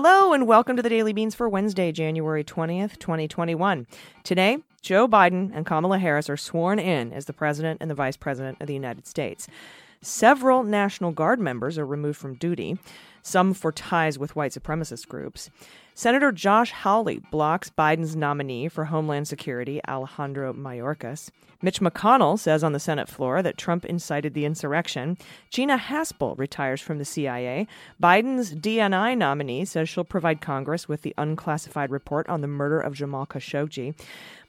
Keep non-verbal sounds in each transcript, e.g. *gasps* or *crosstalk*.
Hello and welcome to the Daily Beans for Wednesday, January 20th, 2021. Today, Joe Biden and Kamala Harris are sworn in as the President and the Vice President of the United States. Several National Guard members are removed from duty, some for ties with white supremacist groups. Senator Josh Hawley blocks Biden's nominee for Homeland Security, Alejandro Mayorkas. Mitch McConnell says on the Senate floor that Trump incited the insurrection. Gina Haspel retires from the CIA. Biden's DNI nominee says she'll provide Congress with the unclassified report on the murder of Jamal Khashoggi.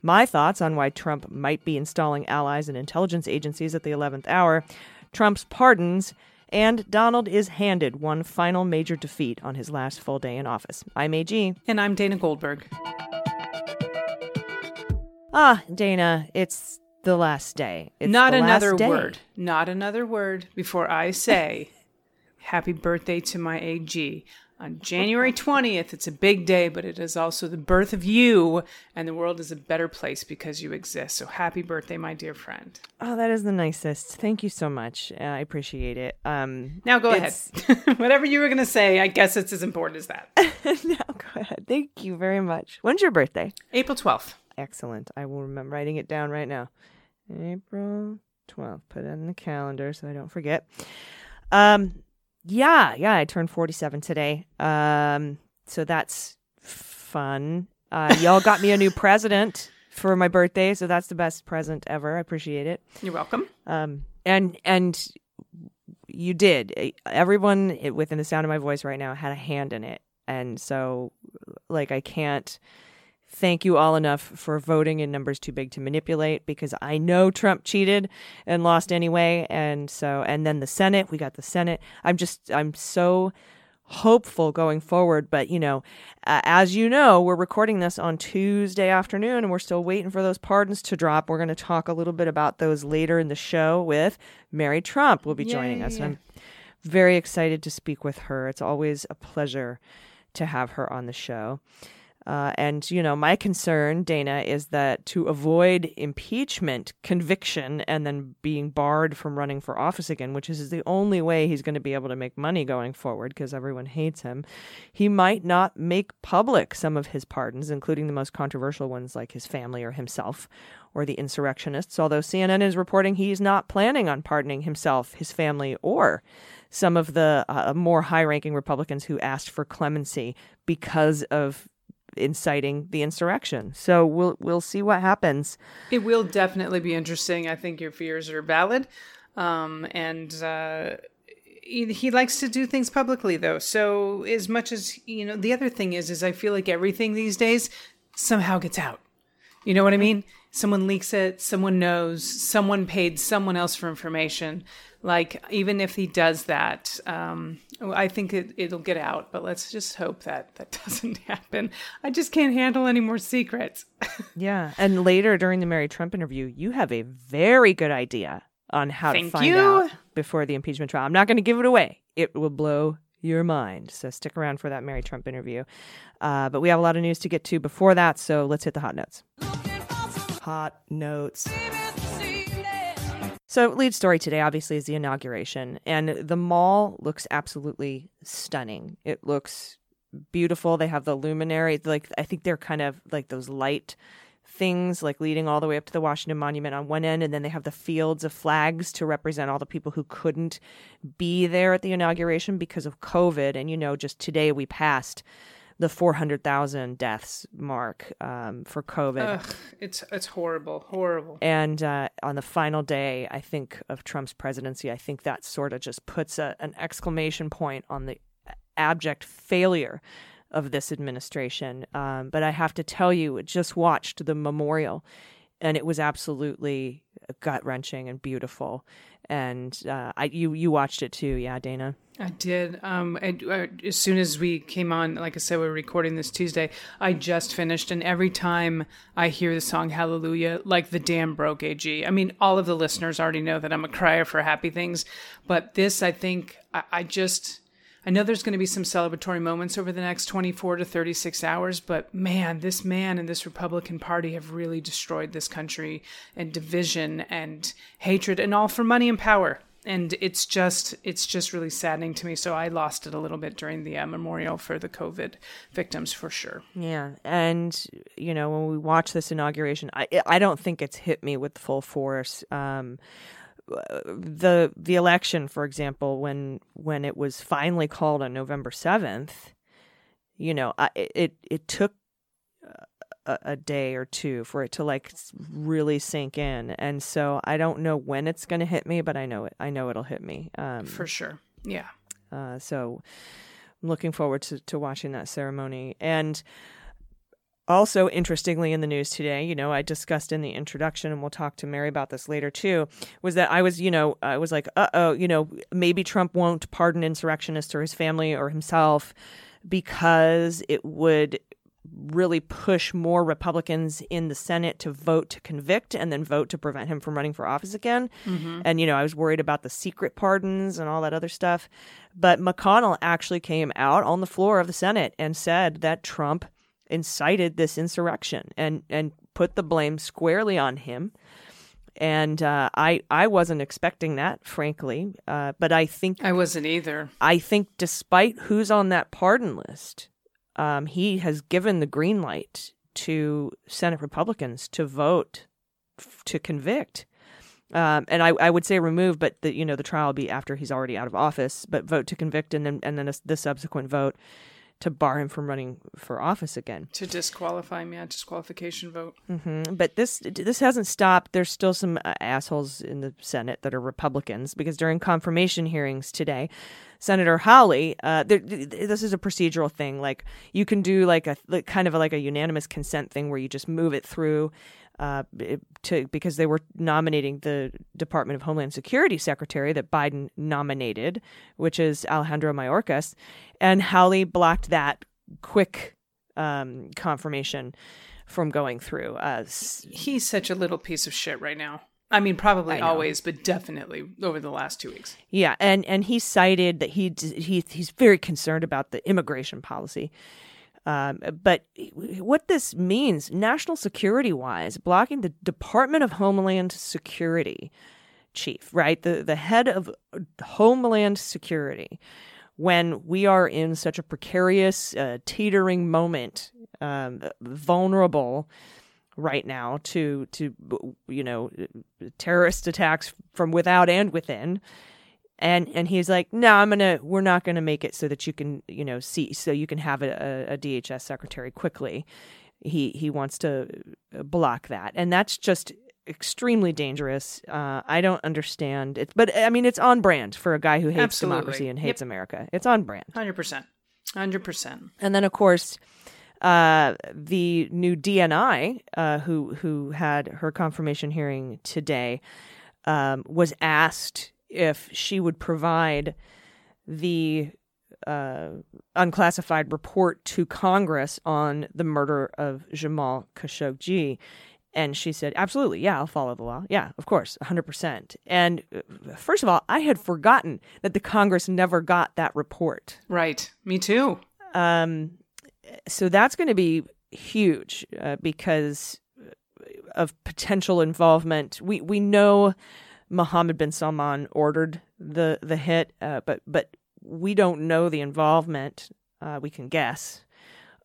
My thoughts on why Trump might be installing allies and intelligence agencies at the 11th hour. Trump's pardons and Donald is handed one final major defeat on his last full day in office. I'm AG. And I'm Dana Goldberg. Ah, Dana, it's the last day. It's Not the last another day. word. Not another word before I say *laughs* happy birthday to my AG. On January 20th, it's a big day, but it is also the birth of you, and the world is a better place because you exist. So happy birthday, my dear friend. Oh, that is the nicest. Thank you so much. Uh, I appreciate it. Um, Now go ahead. *laughs* Whatever you were going to say, I guess it's as important as that. *laughs* now go ahead. Thank you very much. When's your birthday? April 12th. Excellent. I will remember writing it down right now. April 12th. Put it in the calendar so I don't forget. Um, yeah, yeah, I turned 47 today. Um, so that's fun. Uh, y'all got me a new *laughs* president for my birthday, so that's the best present ever. I appreciate it. You're welcome. Um, and and you did. Everyone within the sound of my voice right now had a hand in it, and so like I can't thank you all enough for voting in numbers too big to manipulate because I know Trump cheated and lost anyway, and so and then the Senate, we got the Senate. I'm just I'm so hopeful going forward but you know uh, as you know we're recording this on tuesday afternoon and we're still waiting for those pardons to drop. We're going to talk a little bit about those later in the show with mary trump will be joining us. And i'm very excited to speak with her. It's always a pleasure to have her on the show uh, and, you know, my concern, Dana, is that to avoid impeachment, conviction, and then being barred from running for office again, which is the only way he's going to be able to make money going forward because everyone hates him, he might not make public some of his pardons, including the most controversial ones like his family or himself or the insurrectionists. Although CNN is reporting he's not planning on pardoning himself, his family, or some of the uh, more high ranking Republicans who asked for clemency because of inciting the insurrection. So we'll we'll see what happens. It will definitely be interesting. I think your fears are valid. Um, and uh, he, he likes to do things publicly, though. So as much as you know, the other thing is, is I feel like everything these days somehow gets out. You know what I mean? Someone leaks it. Someone knows. Someone paid someone else for information. Like even if he does that, um, I think it, it'll get out. But let's just hope that that *laughs* doesn't happen. I just can't handle any more secrets. *laughs* Yeah. And later during the Mary Trump interview, you have a very good idea on how to find you. out before the impeachment trial. I'm not going to give it away. It will blow your mind. So stick around for that Mary Trump interview. Uh, but we have a lot of news to get to before that. So let's hit the hot notes. Hot notes. So, lead story today obviously is the inauguration, and the mall looks absolutely stunning. It looks beautiful. They have the luminary, like I think they're kind of like those light things, like leading all the way up to the Washington Monument on one end, and then they have the fields of flags to represent all the people who couldn't be there at the inauguration because of COVID. And you know, just today we passed the 400,000 deaths mark um, for COVID. Ugh, it's it's horrible, horrible. And uh, on the final day, I think, of Trump's presidency, I think that sort of just puts a, an exclamation point on the abject failure of this administration. Um, but I have to tell you, just watched the memorial and it was absolutely gut wrenching and beautiful. And uh, I you you watched it too, yeah, Dana. I did. Um, I, uh, as soon as we came on, like I said, we are recording this Tuesday. I just finished, and every time I hear the song Hallelujah, like the dam broke. Ag. I mean, all of the listeners already know that I'm a crier for happy things, but this, I think, I, I just. I know there's going to be some celebratory moments over the next 24 to 36 hours, but man, this man and this Republican Party have really destroyed this country and division and hatred and all for money and power. And it's just it's just really saddening to me. So i lost it a little bit during the uh, memorial for the covid victims for sure. Yeah, and you know when we watch this inauguration, I I don't think it's hit me with full force. Um, the the election, for example, when when it was finally called on November seventh, you know, I, it it took a, a day or two for it to like really sink in, and so I don't know when it's going to hit me, but I know it. I know it'll hit me. Um, for sure yeah uh, so I'm looking forward to, to watching that ceremony. And also, interestingly, in the news today, you know, I discussed in the introduction, and we'll talk to Mary about this later too, was that I was, you know, I was like, uh oh, you know, maybe Trump won't pardon insurrectionists or his family or himself because it would really push more Republicans in the Senate to vote to convict and then vote to prevent him from running for office again. And, you know, I was worried about the secret pardons and all that other stuff. But McConnell actually came out on the floor of the Senate and said that Trump incited this insurrection and, and put the blame squarely on him. And uh, I I wasn't expecting that, frankly. Uh, but I think i wasn't either I think despite who's on that pardon list, um, he has given the green light to Senate Republicans to vote f- to convict. Um, and I, I would say remove, but the you know the trial will be after he's already out of office. But vote to convict, and then and then the subsequent vote to bar him from running for office again. to disqualify him, yeah disqualification vote hmm But this this hasn't stopped. There's still some uh, assholes in the Senate that are Republicans because during confirmation hearings today, Senator Hawley, uh, there, this is a procedural thing. Like you can do like a like kind of a, like a unanimous consent thing where you just move it through. Uh, to because they were nominating the Department of Homeland Security secretary that Biden nominated, which is Alejandro Mayorkas, and Hawley blocked that quick um, confirmation from going through. Uh, he's such a little piece of shit right now i mean probably I always but definitely over the last two weeks Yeah, and and he cited that he he he's very concerned about the immigration policy. Um, but what this means, national security wise, blocking the Department of Homeland Security chief, right, the the head of Homeland Security, when we are in such a precarious, uh, teetering moment, um, vulnerable right now to to you know terrorist attacks from without and within and and he's like no i'm gonna we're not gonna make it so that you can you know see so you can have a, a, dhs secretary quickly. He he wants to block that. And that's just extremely dangerous. Uh, i don't understand. It but i mean it's on brand for a guy who hates Absolutely. democracy and hates america. It's on brand. 100% 100% and then, of course, uh, the new DNI, uh, who who had her confirmation hearing today, um, was asked if she would provide the uh, unclassified report to Congress on the murder of Jamal Khashoggi. And she said, absolutely, yeah, I'll follow the law. Yeah, of course, 100%. And uh, first of all, I had forgotten that the Congress never got that report. right me too Um, so that's going to be huge uh, because of potential involvement. We we know Mohammed bin Salman ordered the the hit, uh, but but we don't know the involvement. Uh, we can guess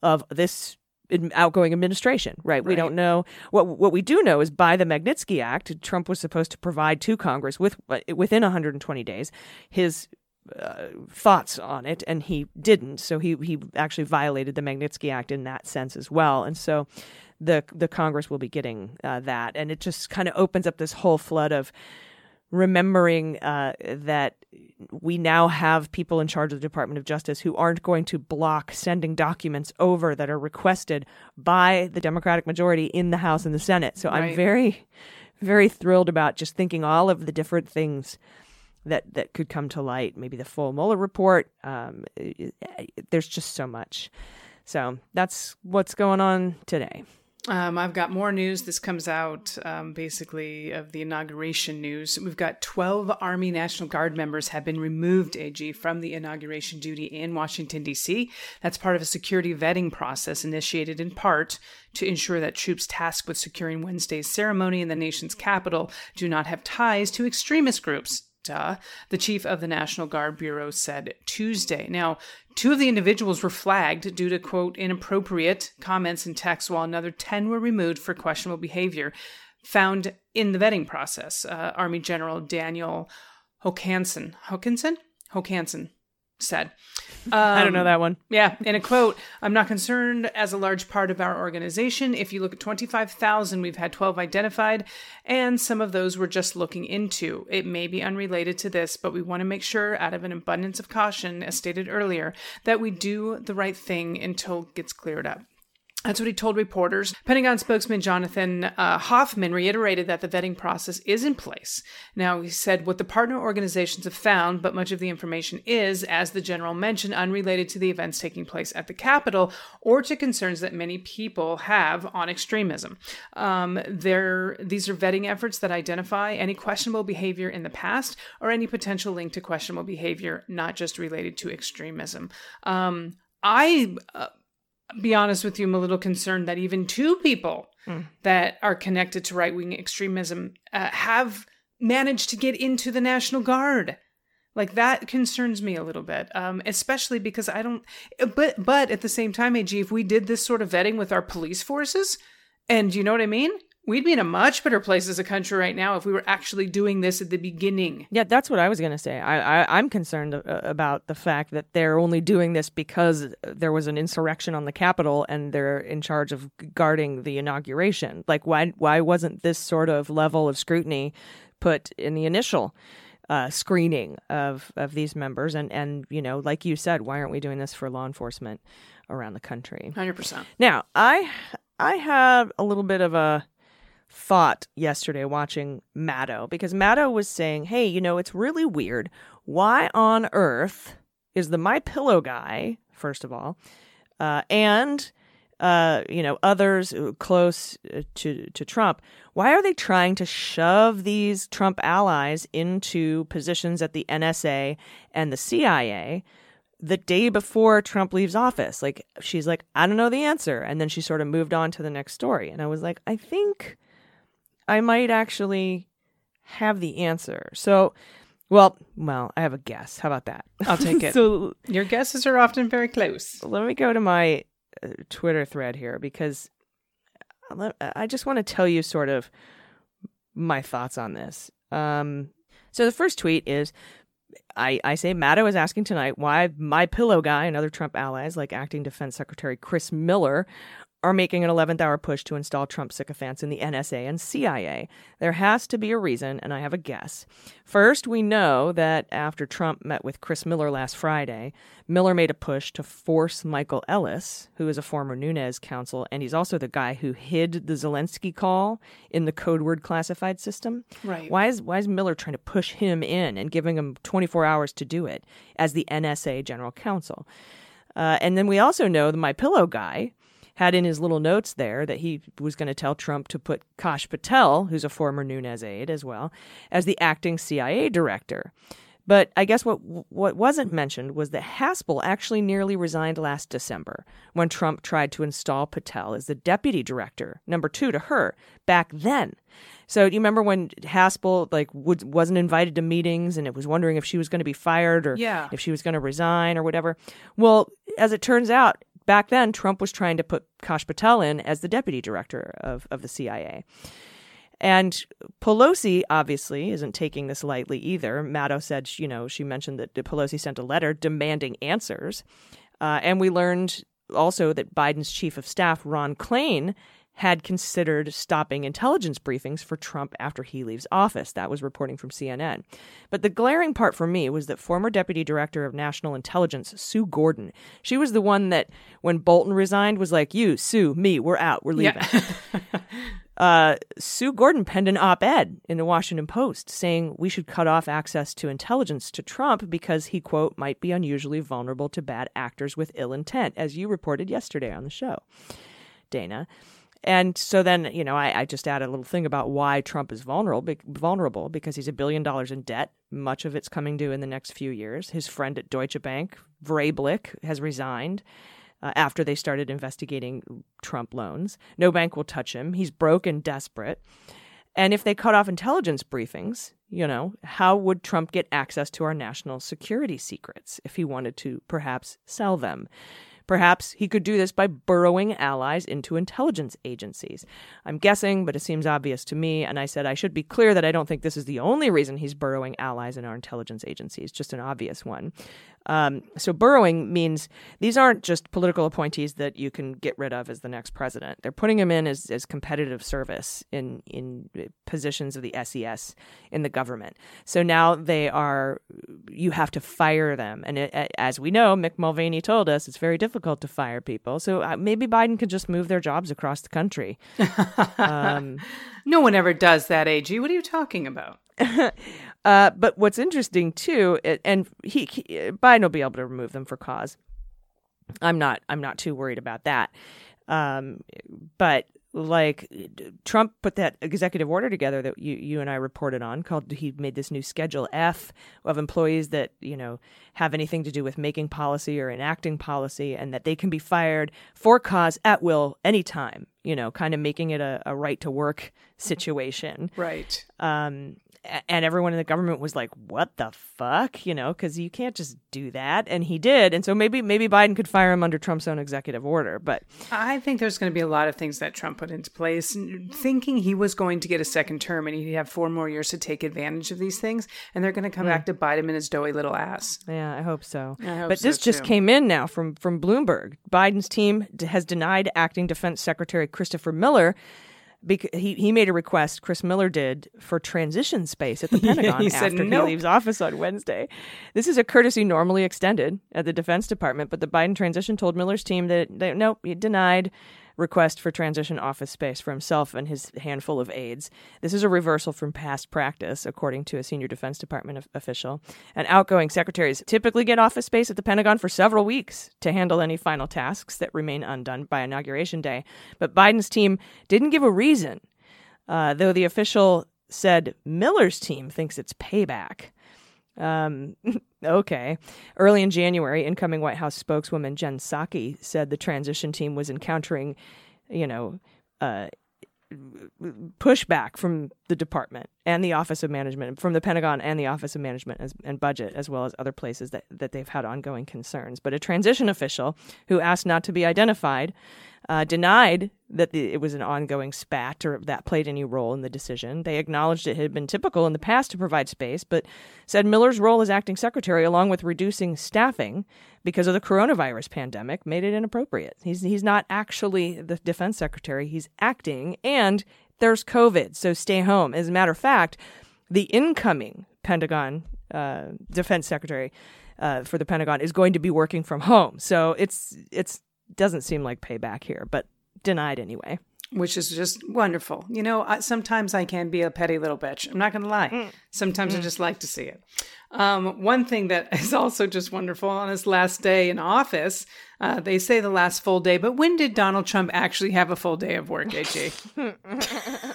of this outgoing administration, right? We don't know what what we do know is by the Magnitsky Act, Trump was supposed to provide to Congress with within 120 days his uh, thoughts on it, and he didn't. So he he actually violated the Magnitsky Act in that sense as well. And so the the Congress will be getting uh, that, and it just kind of opens up this whole flood of remembering uh, that we now have people in charge of the Department of Justice who aren't going to block sending documents over that are requested by the Democratic majority in the House and the Senate. So I'm very, very thrilled about just thinking all of the different things that that could come to light. Maybe the full Mueller report. Um, there's just so much. So that's what's going on today. Um, I've got more news. This comes out um, basically of the inauguration news. We've got 12 Army National Guard members have been removed, AG, from the inauguration duty in Washington, D.C. That's part of a security vetting process initiated in part to ensure that troops tasked with securing Wednesday's ceremony in the nation's capital do not have ties to extremist groups. The chief of the National Guard Bureau said Tuesday. Now, two of the individuals were flagged due to, quote, inappropriate comments and texts, while another 10 were removed for questionable behavior found in the vetting process. Uh, Army General Daniel Hokanson. Hokanson? Hokanson said. I don't know Um, that one. yeah, in a quote, I'm not concerned as a large part of our organization. If you look at 25,000, we've had 12 identified, and some of those we're just looking into. It may be unrelated to this, but we want to make sure, out of an abundance of caution, as stated earlier, that we do the right thing until it gets cleared up. That's what he told reporters. Pentagon spokesman Jonathan uh, Hoffman reiterated that the vetting process is in place. Now, he said what the partner organizations have found, but much of the information is, as the general mentioned, unrelated to the events taking place at the Capitol or to concerns that many people have on extremism. Um, there, these are vetting efforts that identify any questionable behavior in the past or any potential link to questionable behavior, not just related to extremism. Um, I. Uh, be honest with you, I'm a little concerned that even two people that are connected to right wing extremism uh, have managed to get into the National Guard. Like that concerns me a little bit, um, especially because I don't. But but at the same time, Ag, if we did this sort of vetting with our police forces, and you know what I mean, we'd be in a much better place as a country right now if we were actually doing this at the beginning. Yeah, that's what I was going to say. I, I I'm concerned uh, about the fact that they're only doing this because there was an insurrection on the Capitol and they're in charge of guarding the inauguration. Like, why why wasn't this sort of level of scrutiny put in the initial uh, screening of of these members? And and you know, like you said, why aren't we doing this for law enforcement around the country? Hundred percent. Now, I I had a little bit of a thought yesterday watching Maddow because Maddow was saying, "Hey, you know, it's really weird. Why on earth is the My Pillow guy, first of all, uh, and uh, you know, others close uh, to to Trump, why are they trying to shove these Trump allies into positions at the NSA and the CIA?" the day before Trump leaves office. Like she's like, I don't know the answer. And then she sort of moved on to the next story. And I was like, I think I might actually have the answer. So well, well, I have a guess. How about that? I'll take *laughs* it. so Your guesses are often very close. let me go to my uh, Twitter thread here because I just want to tell you sort of my thoughts on this. Um, so the first tweet is I, I say Maddow is asking tonight why my pillow guy and other Trump allies like acting defense secretary Chris Miller are making an 11th hour push to install Trump sycophants in the NSA and CIA. There has to be a reason, and I have a guess. First, we know that after Trump met with Chris Miller last Friday, Miller made a push to force Michael Ellis, who is a former Nunes counsel, and he's also the guy who hid the Zelensky call in the code word classified system. Right. Why is why is Miller trying to push him in and giving him 24 hours to do it as the NSA general counsel? Uh, and then we also know the My Pillow guy had in his little notes there that he was going to tell Trump to put Kash Patel, who's a former Nunes aide as well, as the acting CIA director. But I guess what what wasn't mentioned was that Haspel actually nearly resigned last December when Trump tried to install Patel as the deputy director, number two to her, back then. So do you remember when Haspel like would, wasn't invited to meetings and it was wondering if she was going to be fired or Yeah. if she was going to resign or whatever? Well, as it turns out, back then Trump was trying to put Kash Patel in as the deputy director of, of the CIA. And Pelosi obviously isn't taking this lightly either. Maddow said, you know, she mentioned that Pelosi sent a letter demanding answers. Uh, and we learned also that Biden's chief of staff, Ron Klain, had considered stopping intelligence briefings for Trump after he leaves office. That was reporting from CNN. But the glaring part for me was that former Deputy Director of National Intelligence, Sue Gordon, she was the one that, when Bolton resigned, was like, You, Sue, me, we're out, we're leaving. *laughs* uh, Sue Gordon penned an op ed in the Washington Post saying we should cut off access to intelligence to Trump because he, quote, might be unusually vulnerable to bad actors with ill intent, as you reported yesterday on the show, Dana. And so then, you know, I, I just added a little thing about why Trump is vulnerable, vulnerable because he's a billion dollars in debt. Much of it's coming due in the next few years. His friend at Deutsche Bank, Vrablic, has resigned uh, after they started investigating Trump loans. No bank will touch him. He's broke and desperate. And if they cut off intelligence briefings, you know, how would Trump get access to our national security secrets if he wanted to perhaps sell them? Perhaps he could do this by burrowing allies into intelligence agencies. I'm guessing, but it seems obvious to me, and I said I should be clear that I don't think this is the only reason he's burrowing allies in our intelligence agencies, just an obvious one. Um, so burrowing means these aren't just political appointees that you can get rid of as the next president. They're putting them in as, as competitive service in in positions of the SES in the government. So now they are you have to fire them, and it, as we know, Mick Mulvaney told us it's very difficult to fire people. So uh, maybe Biden could just move their jobs across the country. *laughs* um, No one ever does that, AG. What are you talking about? *laughs* Uh, but what's interesting too, and he, he Biden will be able to remove them for cause. I'm not. I'm not too worried about that. Um, but like Trump put that executive order together that you you and I reported on called he made this new schedule F of employees that you know have anything to do with making policy or enacting policy and that they can be fired for cause at will anytime you know kind of making it a, a right to work situation Right. um, and everyone in the government was like, "What the fuck?" You know, because you can't just do that, and he did, and so maybe maybe Biden could fire him under Trump's own executive order, but I think there's going to be a lot of things that Trump put into place, thinking he was going to get a second term and he'd have four more years to take advantage of these things, and they're going to come hmm. back to bite him in his doughy little ass. yeah, I hope so. I hope but so, this just came in now from from Bloomberg. Biden's team has denied acting Defense Secretary Christopher Miller. Because he, he made a request, Chris Miller did, for transition space at the *laughs* Pentagon he after no. he leaves office on Wednesday. This is a courtesy normally extended at the Defense Department, but the Biden transition told Miller's team that they, nope, he denied request for transition office space for himself and his handful of aides. This is a reversal from past practice, according to a senior Defense Department of- official. And outgoing secretaries typically get office space at the Pentagon for several weeks to handle any final tasks that remain undone by Inauguration Day. But Biden's team didn't give a reason, uh, though the official said Miller's team thinks it's payback. Um, *laughs* okay. Early in January, incoming White House spokeswoman Jen Psaki said the transition team was encountering, you know, uh, pushback from the department and the Office of Management, from the Pentagon and the Office of Management as, and Budget, as well as other places that, that they've had ongoing concerns. But a transition official who asked not to be identified uh, denied that the, it was an ongoing spat or that played any role in the decision. They acknowledged it had been typical in the past to provide space, but said Miller's role as acting secretary, along with reducing staffing because of the coronavirus pandemic, made it inappropriate. He's he's not actually the defense secretary; he's acting, and there's COVID, so stay home. As a matter of fact, the incoming Pentagon uh, defense secretary uh, for the Pentagon is going to be working from home. So it's it's doesn't seem like payback here, but denied anyway. which is just wonderful. You know, I, sometimes I can be a petty little bitch. I'm not going to lie. Sometimes I just like to see it. Um, one thing that *laughs* is also just wonderful on his last day in office, uh, they say the last full day, but when did Donald Trump actually have a full day of work, AG? *laughs*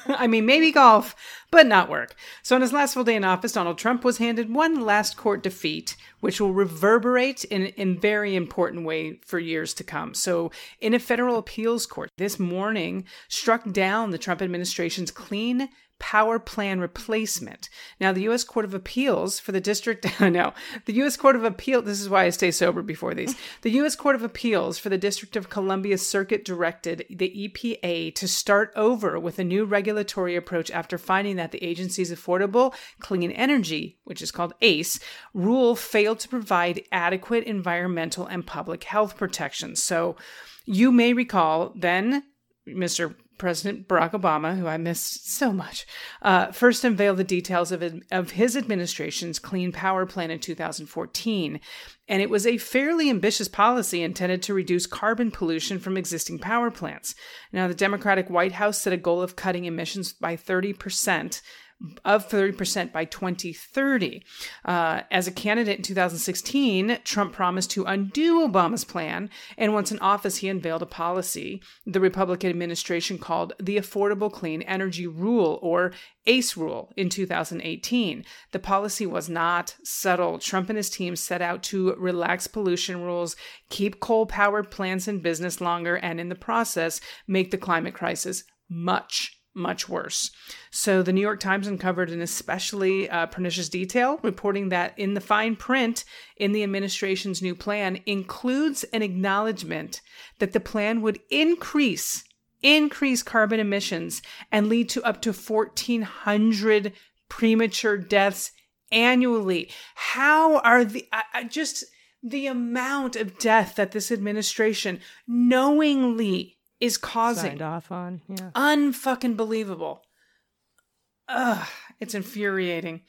I mean, maybe golf, but not work. So, on his last full day in office, Donald Trump was handed one last court defeat, which will reverberate in a very important way for years to come. So, in a federal appeals court this morning, struck down the Trump administration's clean power plan replacement. Now, the U.S. Court of Appeals for the District, *laughs* no, the U.S. Court of Appeal, this is why I stay sober before these. *laughs* The U.S. Court of Appeals for the District of Columbia Circuit directed the EPA to start over with a new regulatory approach after finding that the agency's Affordable Clean Energy, which is called ACE, rule failed to provide adequate environmental and public health protections. So, you may recall then Mr President Barack Obama, who I missed so much, uh, first unveiled the details of, of his administration's Clean Power Plan in 2014. And it was a fairly ambitious policy intended to reduce carbon pollution from existing power plants. Now, the Democratic White House set a goal of cutting emissions by 30% of 30% by 2030. Uh, as a candidate in 2016, Trump promised to undo Obama's plan, and once in office, he unveiled a policy the Republican administration called the Affordable Clean Energy Rule, or ACE rule, in 2018. The policy was not subtle. Trump and his team set out to relax pollution rules, keep coal powered plants in business longer, and in the process, make the climate crisis much much worse. So the New York Times uncovered an especially uh, pernicious detail, reporting that in the fine print in the administration's new plan includes an acknowledgement that the plan would increase increase carbon emissions and lead to up to 1400 premature deaths annually. How are the I, I just the amount of death that this administration knowingly is causing Signed off on. Yeah. unfucking believable. Ugh, it's infuriating.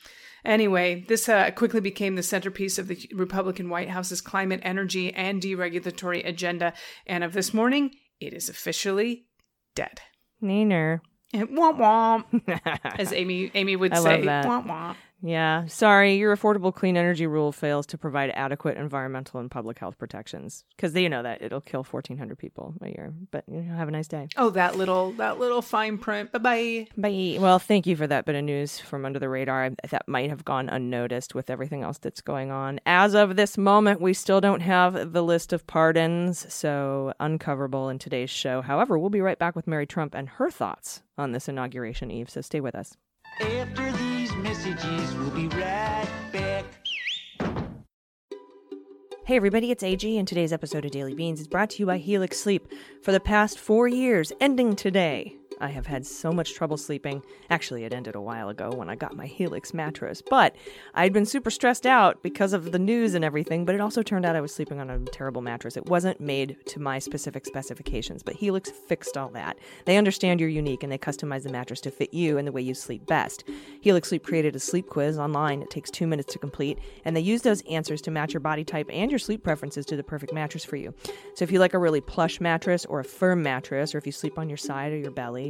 Anyway, this uh, quickly became the centerpiece of the Republican White House's climate, energy, and deregulatory agenda. And of this morning, it is officially dead. Neener. And womp womp, *laughs* as Amy Amy would I say. love that. Womp womp. Yeah, sorry, your affordable clean energy rule fails to provide adequate environmental and public health protections because you know that it'll kill 1,400 people a year. But you know, have a nice day. Oh, that little that little fine print. Bye bye. Bye. Well, thank you for that bit of news from under the radar. That might have gone unnoticed with everything else that's going on. As of this moment, we still don't have the list of pardons, so uncoverable in today's show. However, we'll be right back with Mary Trump and her thoughts on this inauguration eve. So stay with us. After these messages, we'll be right back. Hey everybody, it's AG, and today's episode of Daily Beans is brought to you by Helix Sleep. For the past four years, ending today, I have had so much trouble sleeping. Actually, it ended a while ago when I got my Helix mattress, but I'd been super stressed out because of the news and everything, but it also turned out I was sleeping on a terrible mattress. It wasn't made to my specific specifications, but Helix fixed all that. They understand you're unique and they customize the mattress to fit you and the way you sleep best. Helix Sleep created a sleep quiz online. It takes two minutes to complete, and they use those answers to match your body type and your sleep preferences to the perfect mattress for you. So if you like a really plush mattress or a firm mattress, or if you sleep on your side or your belly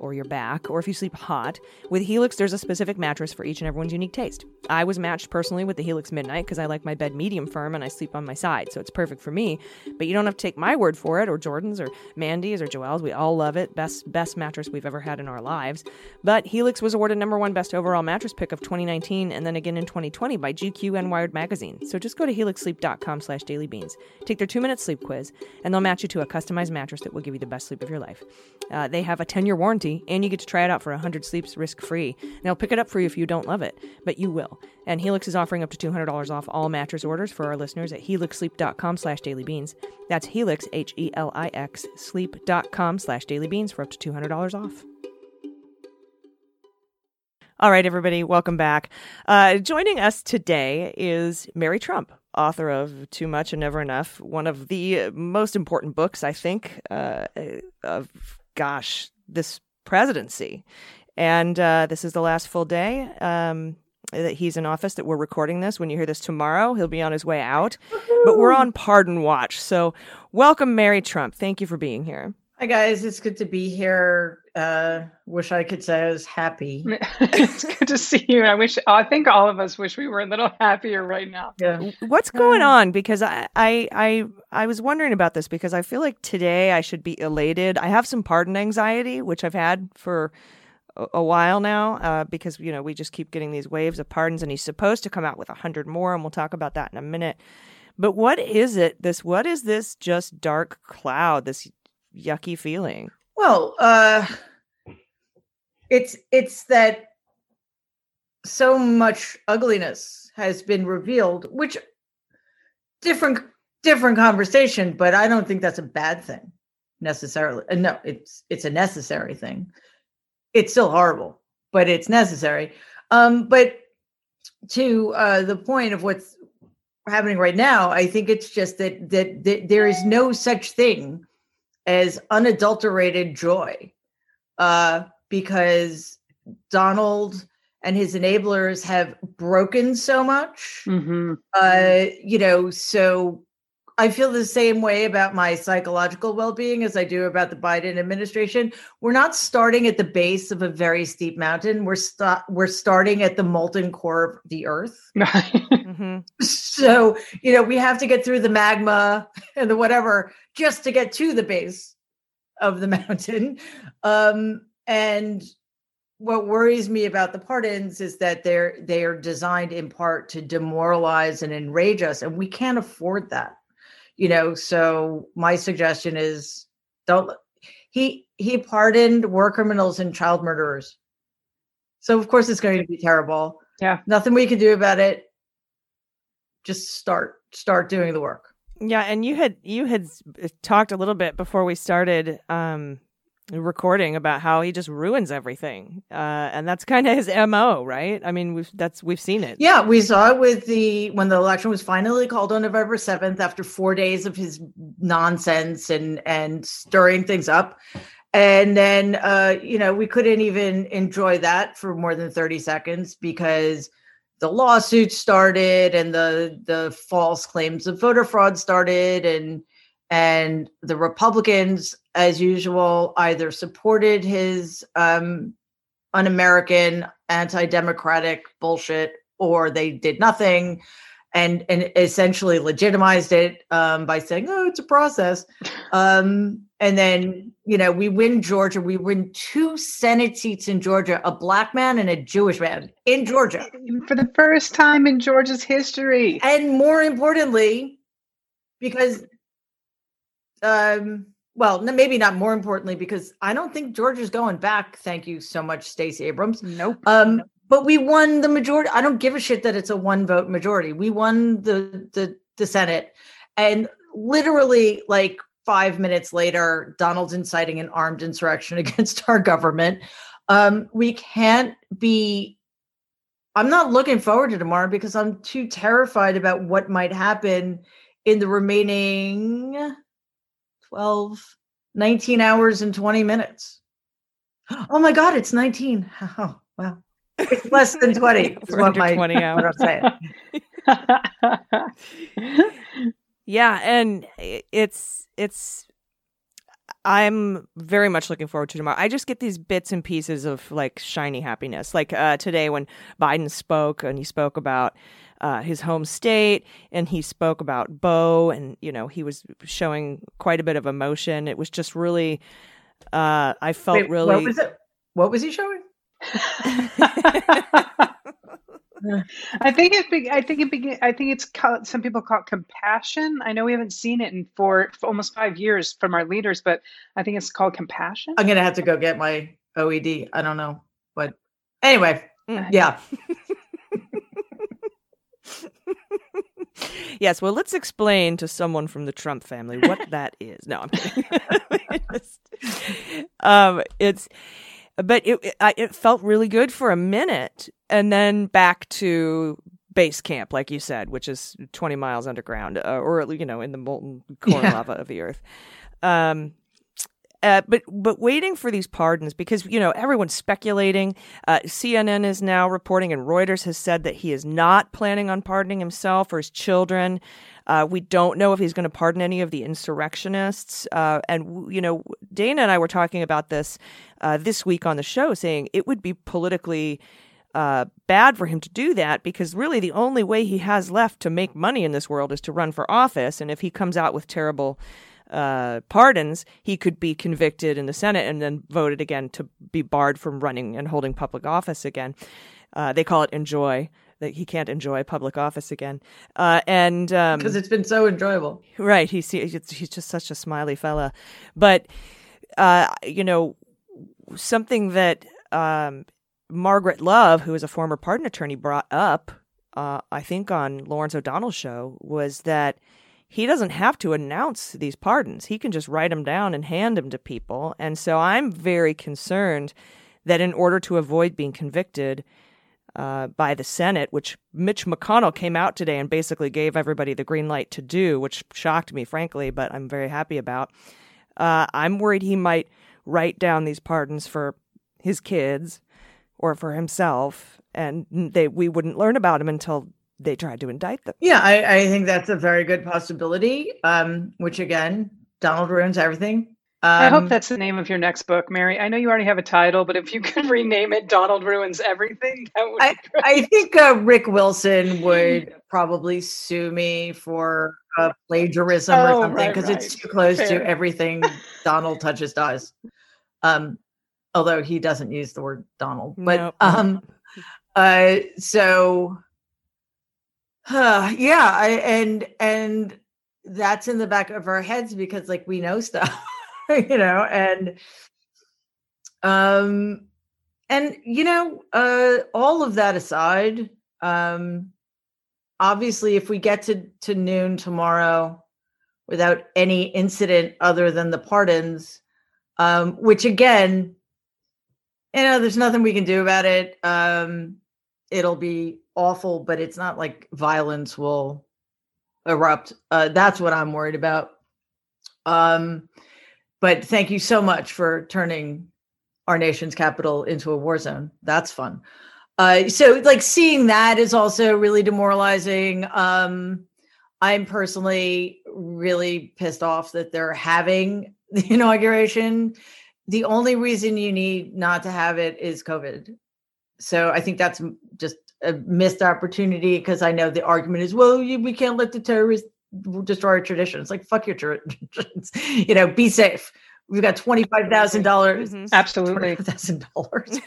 or your back, or if you sleep hot. With Helix, there's a specific mattress for each and everyone's unique taste. I was matched personally with the Helix Midnight because I like my bed medium firm and I sleep on my side, so it's perfect for me. But you don't have to take my word for it, or Jordan's, or Mandy's, or Joelle's. We all love it. Best best mattress we've ever had in our lives. But Helix was awarded number one best overall mattress pick of 2019 and then again in 2020 by GQ and Wired magazine. So just go to helixsleep.com slash dailybeans, take their two-minute sleep quiz, and they'll match you to a customized mattress that will give you the best sleep of your life. Uh, they have a 10-year warranty 50 and you get to try it out for 100 sleeps risk free. They'll pick it up for you if you don't love it, but you will. And Helix is offering up to $200 off all mattress orders for our listeners at helixsleep.com slash dailybeans. That's Helix, H E L I X, sleep.com slash dailybeans for up to $200 off. All right, everybody, welcome back. Uh, joining us today is Mary Trump, author of Too Much and Never Enough, one of the most important books, I think, uh, of gosh, this presidency. And uh, this is the last full day um, that he's in office that we're recording this. When you hear this tomorrow, he'll be on his way out. But we're on pardon watch. So, welcome, Mary Trump. Thank you for being here. Hi guys, it's good to be here. Uh, wish I could say I was happy. *laughs* it's good to see you. I wish. I think all of us wish we were a little happier right now. Yeah. What's going on? Because I, I, I, I was wondering about this because I feel like today I should be elated. I have some pardon anxiety, which I've had for a, a while now, uh, because you know we just keep getting these waves of pardons, and he's supposed to come out with a hundred more, and we'll talk about that in a minute. But what is it? This what is this? Just dark cloud? This yucky feeling? Well, uh, it's it's that so much ugliness has been revealed, which different different conversation, but I don't think that's a bad thing necessarily. Uh, no, it's it's a necessary thing. It's still horrible, but it's necessary. Um, but to uh, the point of what's happening right now, I think it's just that that, that there is no such thing as unadulterated joy uh, because Donald and his enablers have broken so much. Mm-hmm. Uh, you know, so I feel the same way about my psychological well-being as I do about the Biden administration. We're not starting at the base of a very steep mountain. We're sta- we're starting at the molten core of the earth. *laughs* hmm So, you know, we have to get through the magma and the whatever just to get to the base of the *laughs* mountain. Um, and what worries me about the pardons is that they're they are designed in part to demoralize and enrage us, and we can't afford that. You know, so my suggestion is don't he he pardoned war criminals and child murderers. So of course it's going to be terrible. Yeah. Nothing we can do about it just start start doing the work Yeah, and you had you had talked a little bit before we started um, recording about how he just ruins everything, uh, and that's kind of his mo, right? I mean, we've that's we've seen it. yeah we saw it with the when the election was finally called on november 7th after four days of his nonsense and and stirring things up and then uh you know we couldn't even enjoy that for more than 30 seconds because the lawsuit started and the the false claims of voter fraud started and and the republicans as usual either supported his um un-american anti-democratic bullshit or they did nothing and and essentially legitimized it um, by saying oh it's a process um, and then you know we win georgia we win two senate seats in georgia a black man and a jewish man in georgia *laughs* For the first time in Georgia's history. and more importantly because um well maybe not more importantly because i don't think georgia's going back thank you so much stacey abrams. Nope. um but we won the majority i don't give a shit that it's a one vote majority. We won the the the senate and literally like five minutes later donald's inciting an armed insurrection *laughs* against our government. Um we can't be i'm not looking forward to tomorrow because i'm too terrified about what might happen in the remaining 12 19 hours and 20 minutes oh my god it's 19 *laughs* oh wow it's less than *laughs* 20 is what, my, 20 *laughs* what hours. i'm saying Yeah, and it's it's I'm very much looking forward to tomorrow. I just get these bits and pieces of like shiny happiness. Like uh, today when Biden spoke and he spoke about uh, his home state and he spoke about Bo and you know he was showing quite a bit of emotion. It was just really uh, I felt Wait, really what was it what was he showing *laughs* I think it. Be, I think it. Begin, I think it's called, some people call it compassion. I know we haven't seen it in for, for almost five years from our leaders, but I think it's called compassion. i'm gonna have to go get my oed i don't know but anyway Mm. yeah *laughs* yes, well, let's explain to someone from the Trump family what *laughs* that is. No, I'm kidding. *laughs* Um, it's, but it, it, I, it felt really good for a minute, and then back to base camp, like you said, which is 20 miles underground, uh, or you know, in the molten core Yeah. lava of the earth. Um, uh, but but waiting for these pardons because you know everyone's speculating. Uh, CNN is now reporting, and Reuters has said that he is not planning on pardoning himself or his children. Uh, we don't know if he's going to pardon any of the insurrectionists. Uh, and you know, Dana and I were talking about this uh, this week on the show, saying it would be politically uh, bad for him to do that because really the only way he has left to make money in this world is to run for office. And if he comes out with terrible uh, pardons, he could be convicted in the Senate and then voted again to be barred from running and holding public office again. Uh, they call it enjoy that he can't enjoy public office again. Uh, and um, because it's been so enjoyable Right. He's he's just such a smiley fella, but uh, you know something that um, Margaret Love, who is a former pardon attorney, brought up, uh, I think on Lawrence O'Donnell's show, was that he doesn't have to announce these pardons. He can just write them down and hand them to people. And so I'm very concerned that in order to avoid being convicted uh, by the Senate, which Mitch McConnell came out today and basically gave everybody the green light to do, which shocked me, frankly, but I'm very happy about. Uh, I'm worried he might write down these pardons for his kids or for himself, and they we wouldn't learn about him until they tried to indict them. Yeah, I, I think that's a very good possibility. Um, which again, Donald ruins everything. Um, I hope that's the name of your next book, Mary. I know you already have a title, but if you could *laughs* rename it "Donald Ruins Everything," that would I, be great. I think uh, Rick Wilson would *laughs* probably sue me for uh, plagiarism or Oh, something right, because it's too close Fair. to everything *laughs* Donald touches does. Um, although he doesn't use the word Donald, but Nope. um, uh, so uh, yeah, I, and and that's in the back of our heads because like we know stuff, *laughs* you know, and um and you know uh all of that aside um obviously if we get to to noon tomorrow without any incident other than the pardons um which again you know there's nothing we can do about it um it'll be awful but it's not like violence will erupt uh that's what i'm worried about um but thank you so much for turning our nation's capital into a war zone. That's fun. Uh, so, like seeing that is also really demoralizing. Um, I'm personally really pissed off that they're having *laughs* the inauguration. The only reason you need not to have it is COVID. So I think that's just a missed opportunity because I know the argument is, well, you, we can't let the terrorists destroy our traditions. Like, fuck your traditions. *laughs* you know, be safe. We've got twenty five thousand dollars. Mhm. Absolutely. Thousand dollars.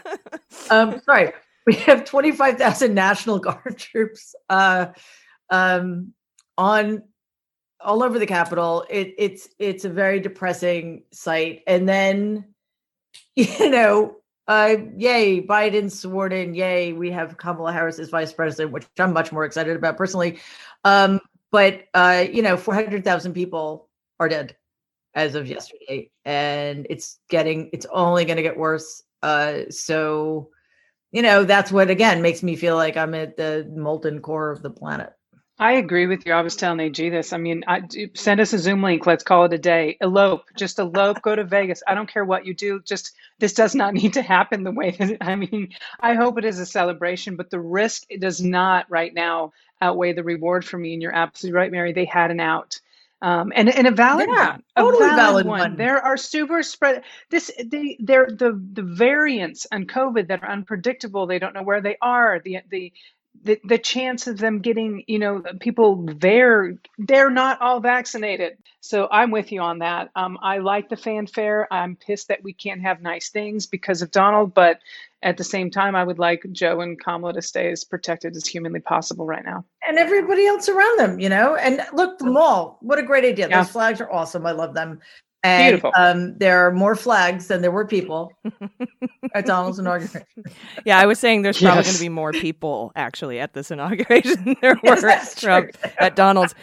*laughs* um, sorry, we have twenty five thousand National Guard *laughs* troops uh, um, on all over the Capitol. It, it's it's a very depressing sight. And then, you know, uh, yay, Biden sworn in. Yay, we have Kamala Harris as vice president, which I'm much more excited about personally. Um, but uh, you know, four hundred thousand people are dead as of yesterday, and it's getting it's only going to get worse. Uh, so, you know, that's what again makes me feel like I'm at the molten core of the planet. I agree with you. I was telling AG this. I mean, I, send us a Zoom link. Let's call it a day. Elope, just elope. Go to Vegas. I don't care what you do. Just this does not *laughs* need to happen the way that. I mean, I hope it is a celebration, but the risk does not right now outweigh the reward for me. And you're absolutely right, Mary. They had an out. Um, and, and a valid Yeah, one, a totally valid, valid one. one. There are super spread. This, they, they're the the variants on COVID that are unpredictable. They don't know where they are. The the the, the chance of them getting, you know, people there, they're not all vaccinated. So I'm with you on that. Um, I like the fanfare. I'm pissed that we can't have nice things because of Donald, but at the same time, I would like Joe and Kamala to stay as protected as humanly possible right now. and everybody else around them, you know. And look, the mall, what a great idea. Yeah. Those flags are awesome. I love them. And Beautiful. um, there are more flags than there were people *laughs* at Donald's inauguration. Yeah, I was saying there's probably going to be more people *laughs* actually at this inauguration than there Yes, were from- true. at Donald's.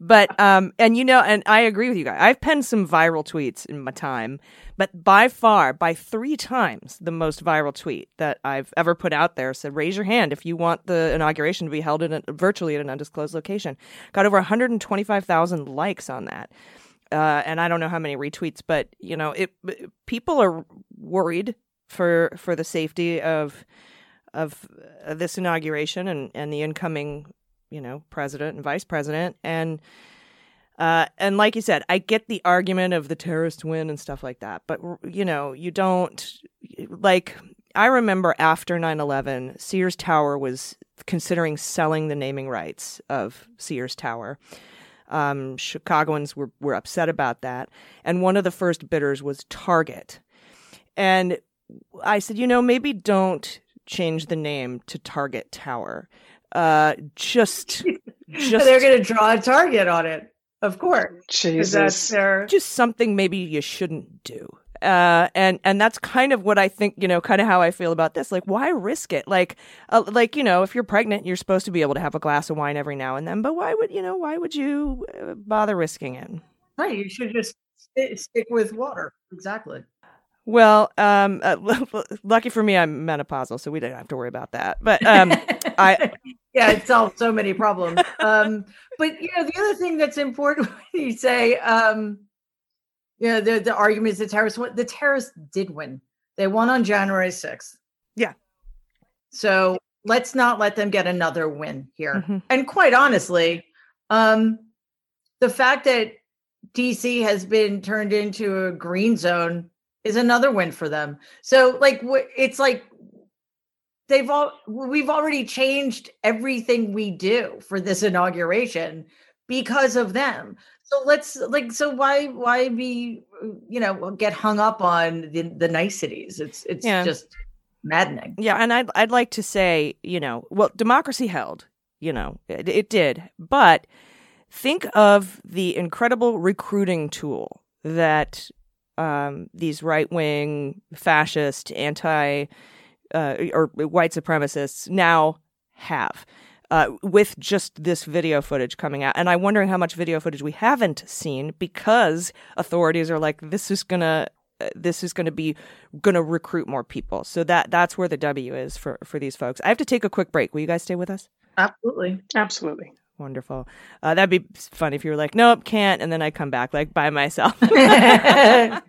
But um, and you know, and I agree with you guys. I've penned some viral tweets in my time, but by far, by three times, the most viral tweet that I've ever put out there said, "Raise your hand if you want the inauguration to be held in a, virtually at an undisclosed location." Got over 125,000 likes on that. Uh, and I don't know how many retweets, but you know, it people are worried for for the safety of of uh, this inauguration and and the incoming, you know, president and vice president and uh, and like you said, I get the argument of the terrorist win and stuff like that, but you know, you don't like. I remember after 9/11, Sears Tower was considering selling the naming rights of Sears Tower. Um, Chicagoans were were upset about that, and one of the first bidders was Target. And I said, you know, maybe don't change the name to Target Tower. Uh, just, *laughs* just, They're going to draw a target on it, of course. 'cause That's Jesus. their just something maybe you shouldn't do. Uh, and and that's kind of what I think. You know, kind of how I feel about this. Like, why risk it? Like, uh, like you know, if you're pregnant, you're supposed to be able to have a glass of wine every now and then. But why would you know? Why would you uh, bother risking it? right. You should just sti- stick with water. Exactly. Well, um, uh, *laughs* lucky for me, I'm menopausal, so we don't have to worry about that. But um, I *laughs* yeah, it solves so many problems. Um, but you know, the other thing that's important *laughs* when you say, um, you know, the, the argument is the terrorists won. The terrorists did win. They won on January 6th. Yeah. So let's not let them get another win here. Mhm. And quite honestly, um, the fact that DC has been turned into a green zone is another win for them. So like it's like they've all we've already changed everything we do for this inauguration because of them. So let's like so why why be you know get hung up on the, the niceties? It's it's Yeah. just maddening. Yeah, and I'd I'd like to say, you know, well, democracy held, you know, it, it did, but think of the incredible recruiting tool that um, these right wing, fascist, anti uh, or white supremacists now have. Uh, with just this video footage coming out, and I'm wondering how much video footage we haven't seen because authorities are like, "This is gonna, uh, this is gonna be, gonna recruit more people." So that that's where the W is for for these folks. I have to take a quick break. Will you guys stay with us? Absolutely. Absolutely. Wonderful. Uh, that'd be fun if you were like, "Nope, can't," and then I come back like by myself. *laughs*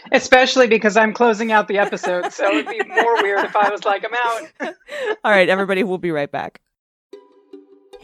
*laughs* Especially because I'm closing out the episode, so it'd be more weird if I was like, I'm out. *laughs* All right, everybody, we'll be right back.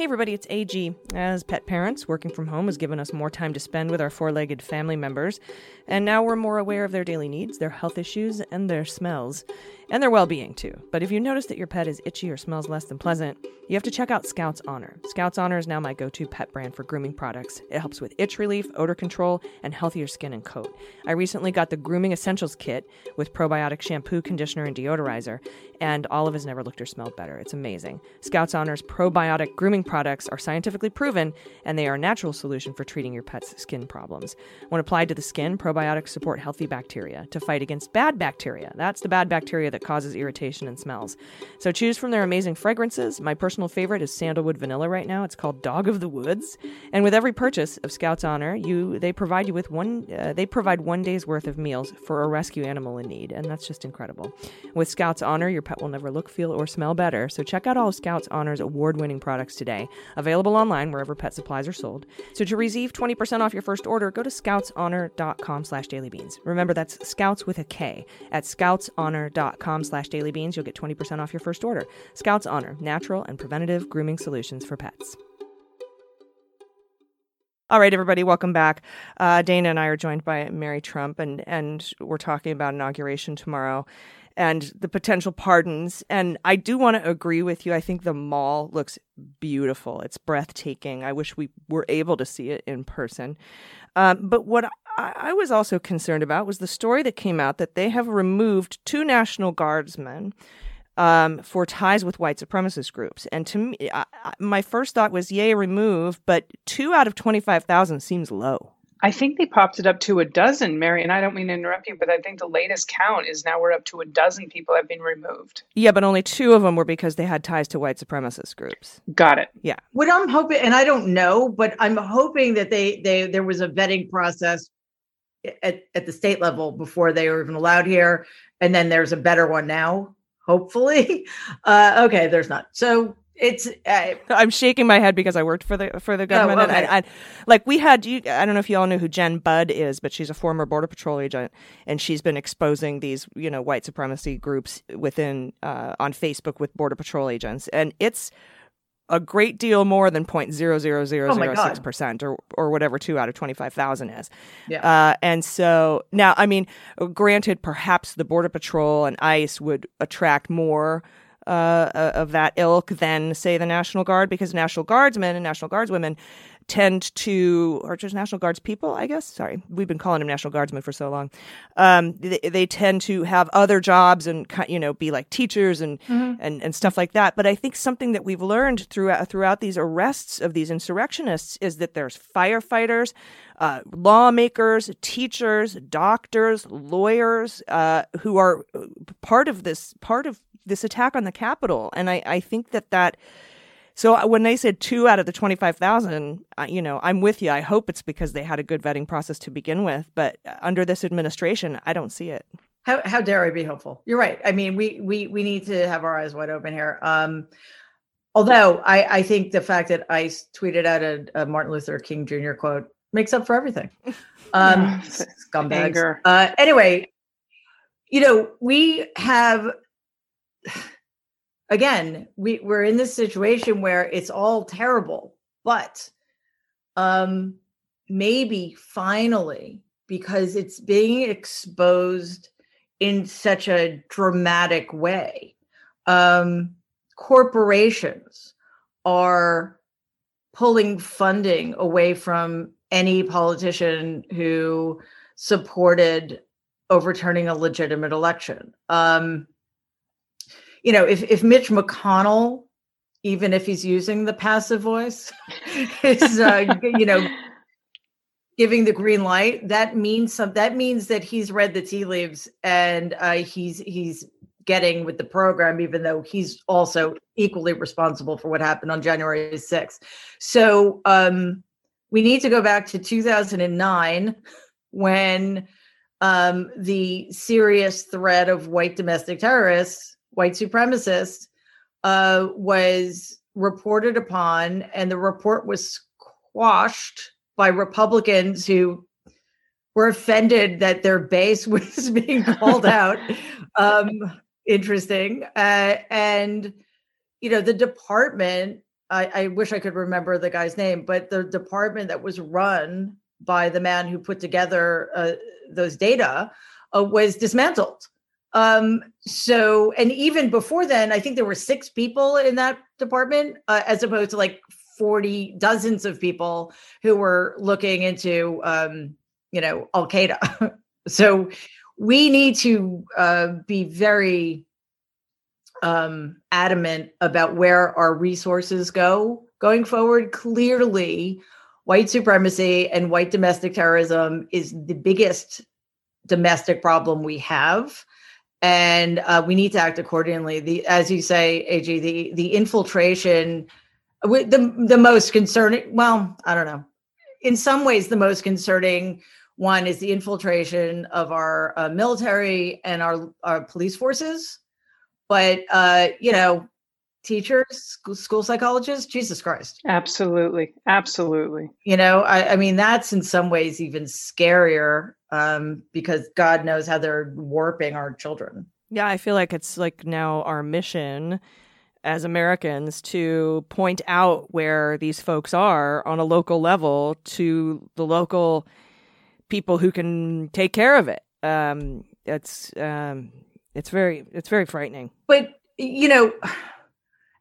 Hey, everybody, it's AG. As pet parents, working from home has given us more time to spend with our four legged family members, and now we're more aware of their daily needs, their health issues, and their smells, and their well being, too. But if you notice that your pet is itchy or smells less than pleasant, you have to check out Skout's Honor. Skout's Honor is now my go to pet brand for grooming products. It helps with itch relief, odor control, and healthier skin and coat. I recently got the Grooming Essentials Kit with probiotic shampoo, conditioner, and deodorizer, and Olive has never looked or smelled better. It's amazing. Skout's Honor's probiotic grooming products are scientifically proven, and they are a natural solution for treating your pet's skin problems. When applied to the skin, probiotics support healthy bacteria to fight against bad bacteria. That's the bad bacteria that causes irritation and smells. So choose from their amazing fragrances. My personal favorite is sandalwood vanilla right now. It's called Dog of the Woods. And with every purchase of Skout's Honor, you they provide you with one uh, they provide one day's worth of meals for a rescue animal in need, and that's just incredible. With Skout's Honor, your pet will never look, feel, or smell better. So check out all of Skout's Honor's award-winning products today, available online wherever pet supplies are sold. So to receive 20% off your first order, go to skoutshonor.com slash dailybeans. Remember, that's Scouts with a K. At skoutshonor.com slash dailybeans, you'll get 20% off your first order. Skout's Honor, natural and preventative grooming solutions for pets. All right, everybody, welcome back. Uh, Dana and I are joined by Mary Trump, and, and we're talking about inauguration tomorrow and the potential pardons. And I do want to agree with you. I think the mall looks beautiful. It's breathtaking. I wish we were able to see it in person. Um, but what I, I was also concerned about was the story that came out that they have removed two National Guardsmen um, for ties with white supremacist groups. And to me, I, I, my first thought was, yay, remove, but two out of 25,000 seems low. I think they popped it up to a dozen, Mary, and I don't mean to interrupt you, but I think the latest count is now we're up to a dozen people have been removed. Yeah, but only two of them were because they had ties to white supremacist groups. Got it. Yeah. What I'm hoping, and I don't know, but I'm hoping that they they there was a vetting process at, at the state level before they were even allowed here, and then there's a better one now. Hopefully, *laughs* uh, okay. There's not. So it's uh, I'm shaking my head because I worked for the for the government, okay. and I, I, like we had you. I don't know if you all know who Jen Budd is, but she's a former border patrol agent, and she's been exposing these you know white supremacy groups within uh, on Facebook with border patrol agents, and it's a great deal more than point zero zero zero Oh my zero God. six percent or or whatever two out of twenty five thousand is. Yeah. Uh, and so now, I mean, granted, perhaps the border patrol and ICE would attract more uh, uh, of that ilk than say the National Guard because National Guardsmen and National Guardswomen tend to, or just National Guards people, I guess. Sorry, we've been calling them National Guardsmen for so long. Um, they, they tend to have other jobs and you know be like teachers and and and stuff like that. But I think something that we've learned throughout throughout these arrests of these insurrectionists is that there's firefighters. Uh, lawmakers, teachers, doctors, lawyers, uh, who are part of this part of this attack on the Capitol, and I, I think that that so uh, when they said two out of the 25,000, uh, you know, I'm with you. I hope it's because they had a good vetting process to begin with. But uh, under this administration, I don't see it. how how dare I be hopeful? You're right. I mean, we we we need to have our eyes wide open here. Um, although I I think the fact that ICE tweeted out a, a Martin Luther King Jr. quote makes up for everything. *laughs* Um, scumbags. Uh, anyway, you know, we have again, we, we're in this situation where it's all terrible, but um maybe finally, because it's being exposed in such a dramatic way, um, corporations are pulling funding away from any politician who supported overturning a legitimate election. Um, you know, if if Mitch McConnell, even if he's using the passive voice, *laughs* is uh, you know giving the green light, that means some. That means that he's read the tea leaves and uh, he's he's getting with the program, even though he's also equally responsible for what happened on January 6th. So um, we need to go back to 2009 when um, the serious threat of white domestic terrorists, white supremacist, uh, was reported upon, and the report was quashed by Republicans who were offended that their base *laughs* was being called out. *laughs* Um, interesting. Uh, and, you know, the department, I, I wish I could remember the guy's name, but the department that was run by the man who put together uh, those data uh, was dismantled. Um, so, and even before then, I think there were six people in that department, uh, as opposed to like 40 dozens of people who were looking into, um, you know, Al Qaeda. *laughs* so we need to uh, be very um, adamant about where our resources go going forward. Clearly, white supremacy and white domestic terrorism is the biggest domestic problem we have and uh, we need to act accordingly the as you say ag the the infiltration with the the most concerning well i don't know in some ways the most concerning one is the infiltration of our uh, military and our, our police forces but uh, you know teachers school, school psychologists jesus christ Absolutely. Absolutely. you know I, I mean that's in some ways even scarier um, because god knows how they're warping our children Yeah, I feel like it's like now our mission as Americans to point out where these folks are on a local level to the local people who can take care of it. Um, it's um, it's very it's very frightening. but you know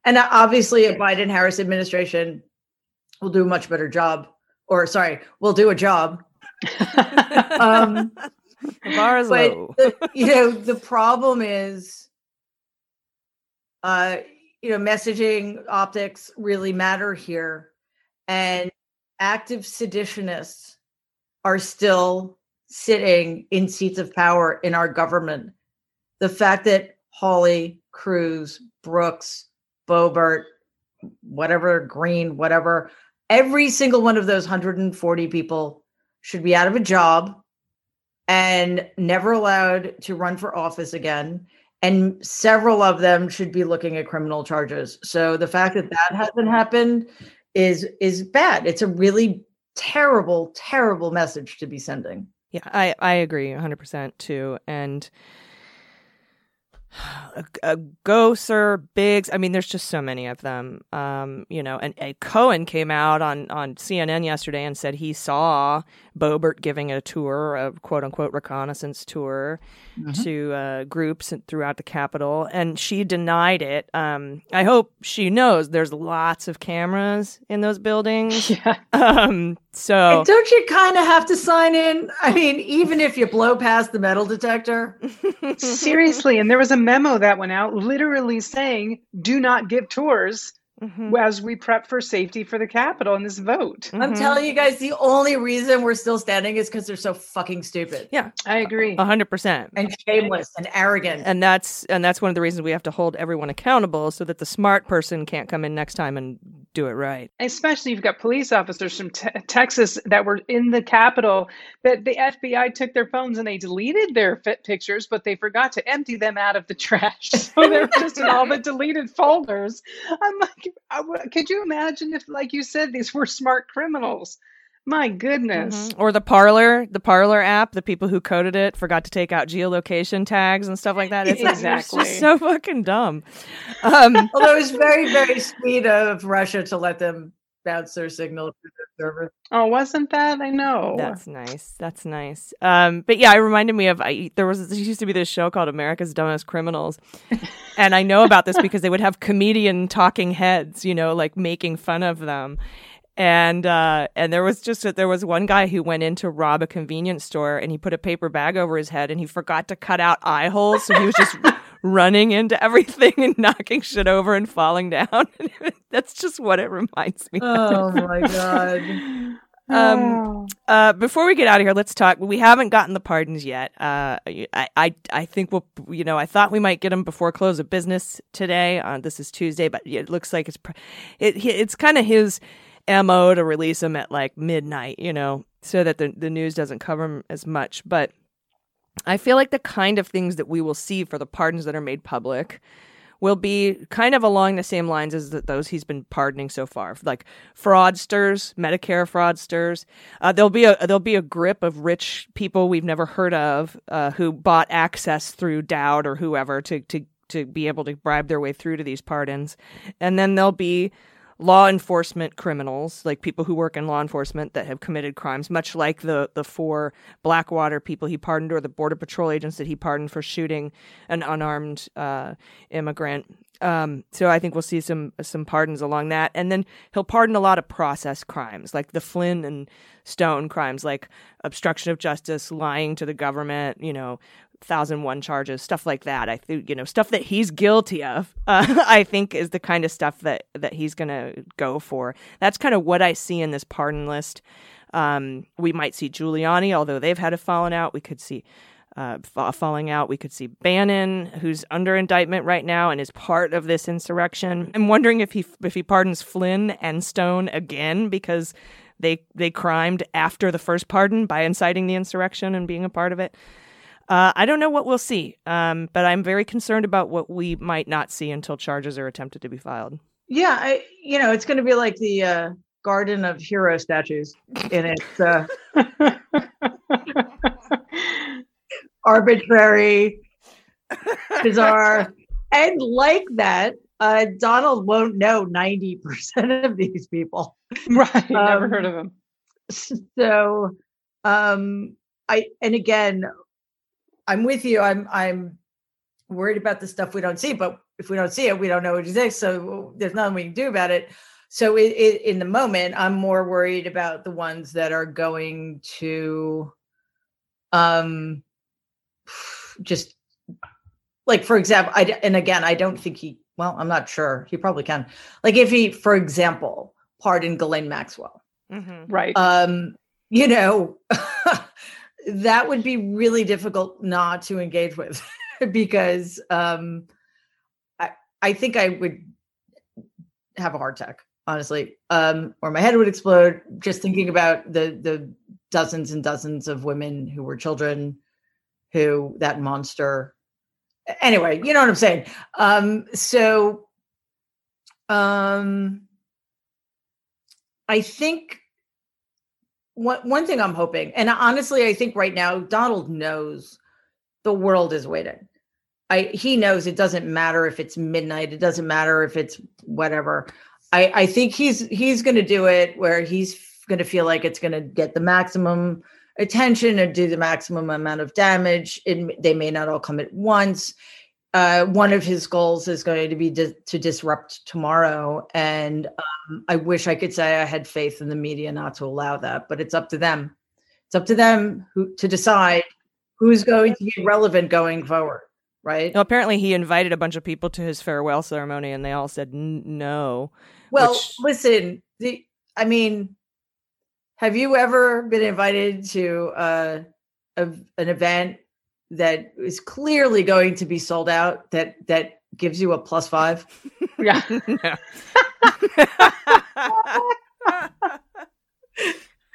and obviously a biden harris administration will do a much better job or sorry will do a job *laughs* um The bar is but low. the, *laughs* you know the problem is uh you know messaging optics really matter here and active seditionists are still sitting in seats of power in our government the fact that Hawley, Cruz, Brooks, Boebert, whatever, Greene, whatever, every single one of those 140 people should be out of a job and never allowed to run for office again. And several of them should be looking at criminal charges. So the fact that that hasn't happened is is bad. It's a really terrible, terrible message to be sending. Yeah, I, I agree 100% too. And uh, uh, Gosar, Biggs, I mean, there's just so many of them. Um, you know, and, and Cohen came out on, on CNN yesterday and said he saw Boebert giving a tour, a quote unquote reconnaissance tour to uh, groups throughout the Capitol, and she denied it. Um, I hope she knows there's lots of cameras in those buildings. *laughs* yeah. Um, so. And don't you kind of have to sign in? I mean, even if you blow past the metal detector. *laughs* Seriously. And there was a memo that went out literally saying, do not give tours Mhm. as we prep for safety for the Capitol in this vote. I'm Mhm. telling you guys, the only reason we're still standing is because they're so fucking stupid Yeah, I agree. A hundred percent. and shameless and arrogant. And that's and that's one of the reasons we have to hold everyone accountable so that the smart person can't come in next time and do it right. Especially you've got police officers from te- Texas that were in the Capitol that the FBI took their phones and they deleted their fit pictures, but they forgot to empty them out of the trash. *laughs* So they're just in all the deleted folders. I'm like, I w- could you imagine if, like you said, these were smart criminals? My goodness. Mhm. Or the Parler, the Parler app, the people who coded it forgot to take out geolocation tags and stuff like that. It's, it's Exactly. just so fucking dumb. Um, Although it was very, very sweet of Russia to let them bounce their signal to the server. Oh, wasn't that? I know. That's nice. That's nice. Um, but yeah, it reminded me of I, there was there used to be this show called America's Dumbest Criminals, *laughs* and I know about this because they would have comedian talking heads, you know, like making fun of them. And uh, and there was just there was one guy who went in to rob a convenience store and he put a paper bag over his head and he forgot to cut out eye holes, so he was just running into everything and knocking shit over and falling down. *laughs* That's just what it reminds me. of. Oh my god. *laughs* Um, Oh. uh, before we get out of here, let's talk. We haven't gotten the pardons yet. Uh, I, I, I think we'll, you know, I thought we might get them before close of business today. Uh, this is Tuesday, but it looks like it's, pr- it, it's kind of his mo to release them at like midnight, you know, so that the the news doesn't cover him as much. But I feel like the kind of things that we will see for the pardons that are made public will be kind of along the same lines as the, those he's been pardoning so far, like fraudsters, Medicare fraudsters. Uh, there'll be a there'll be a grip of rich people we've never heard of uh, who bought access through Dowd or whoever to to to be able to bribe their way through to these pardons, and then there'll be law enforcement criminals, like people who work in law enforcement that have committed crimes, much like the the four Blackwater people he pardoned or the border patrol agents that he pardoned for shooting an unarmed uh, immigrant. Um, so I think we'll see some some pardons along that, and then he'll pardon a lot of process crimes, like the Flynn and Stone crimes, like obstruction of justice, lying to the government, you know, thousand one charges, stuff like that. I think you know stuff that he's guilty of. *laughs* Uh, I think is the kind of stuff that that he's gonna go for. That's kind of what I see in this pardon list. Um, we might see Giuliani, although they've had a falling out. We could see uh, fa- falling out. We could see Bannon, who's under indictment right now and is part of this insurrection. I'm wondering if he if he pardons Flynn and Stone again because they they crimed after the first pardon by inciting the insurrection and being a part of it. Uh, I don't know what we'll see, um, but I'm very concerned about what we might not see until charges are attempted to be filed. Yeah, I you know, it's gonna be like the uh garden of hero statues in its uh *laughs* arbitrary, bizarre, and like that, uh, Donald won't know 90% of these people. right. Never Um, heard of him. So, um, I, and again, I'm with you. I'm, I'm worried about the stuff we don't see, but if we don't see it, we don't know it exists. So there's nothing we can do about it. So it, it, in the moment, I'm more worried about the ones that are going to, um, just like for example, I and again, I don't think he. Well, I'm not sure. He probably can. Like if he, for example, pardon Ghislaine Maxwell Mm-hmm. Right. um you know *laughs* that would be really difficult not to engage with *laughs* because um i i think i would have a heart attack honestly. Um or my head would explode just thinking about the the dozens and dozens of women who were children who that monster anyway you know what i'm saying. Um so um I think one one thing I'm hoping, and honestly, I think right now Donald knows the world is waiting. I he knows it doesn't matter if it's midnight, it doesn't matter if it's whatever. I I think he's he's going to do it where he's going to feel like it's going to get the maximum attention and do the maximum amount of damage. It, they may not all come at once. Uh, one of his goals is going to be di- to disrupt tomorrow, and um, I wish I could say I had faith in the media not to allow that, but it's up to them. It's up to them who to decide who's going to be relevant going forward, right? Well, apparently, he invited a bunch of people to his farewell ceremony, and they all said "N- no. Well, which- listen, the I mean, have you ever been invited to uh, a, an event that is clearly going to be sold out that that gives you a plus five? *laughs* yeah. No.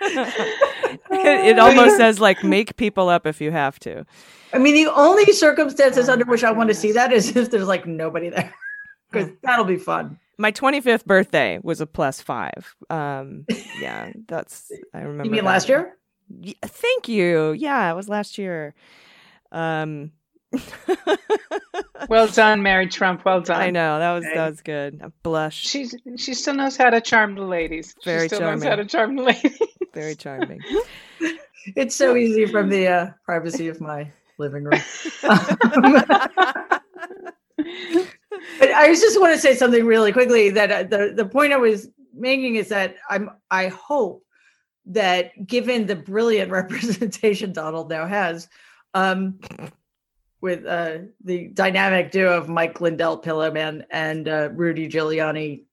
it, it almost says like make people up if you have to. I mean, the only circumstances Oh under my which I want to see that is if there's like nobody there, *laughs* because that'll be fun. My 25th birthday was a plus five. Um, yeah, that's I remember. You mean that. last year? Y- thank you. Yeah, it was last year. Um, *laughs* Well done, Mary Trump. Well done. I know that was Okay. that was good. I blush. She's she still knows how to charm the ladies. Very charming. she still knows how charming. to charm the ladies. Very charming. *laughs* It's so easy from the uh, privacy of my living room. *laughs* But I just want to say something really quickly that uh, the the point I was making is that I'm I hope that given the brilliant representation Donald now has, um, with uh, the dynamic duo of Mike Lindell Pillowman and uh, Rudy Giuliani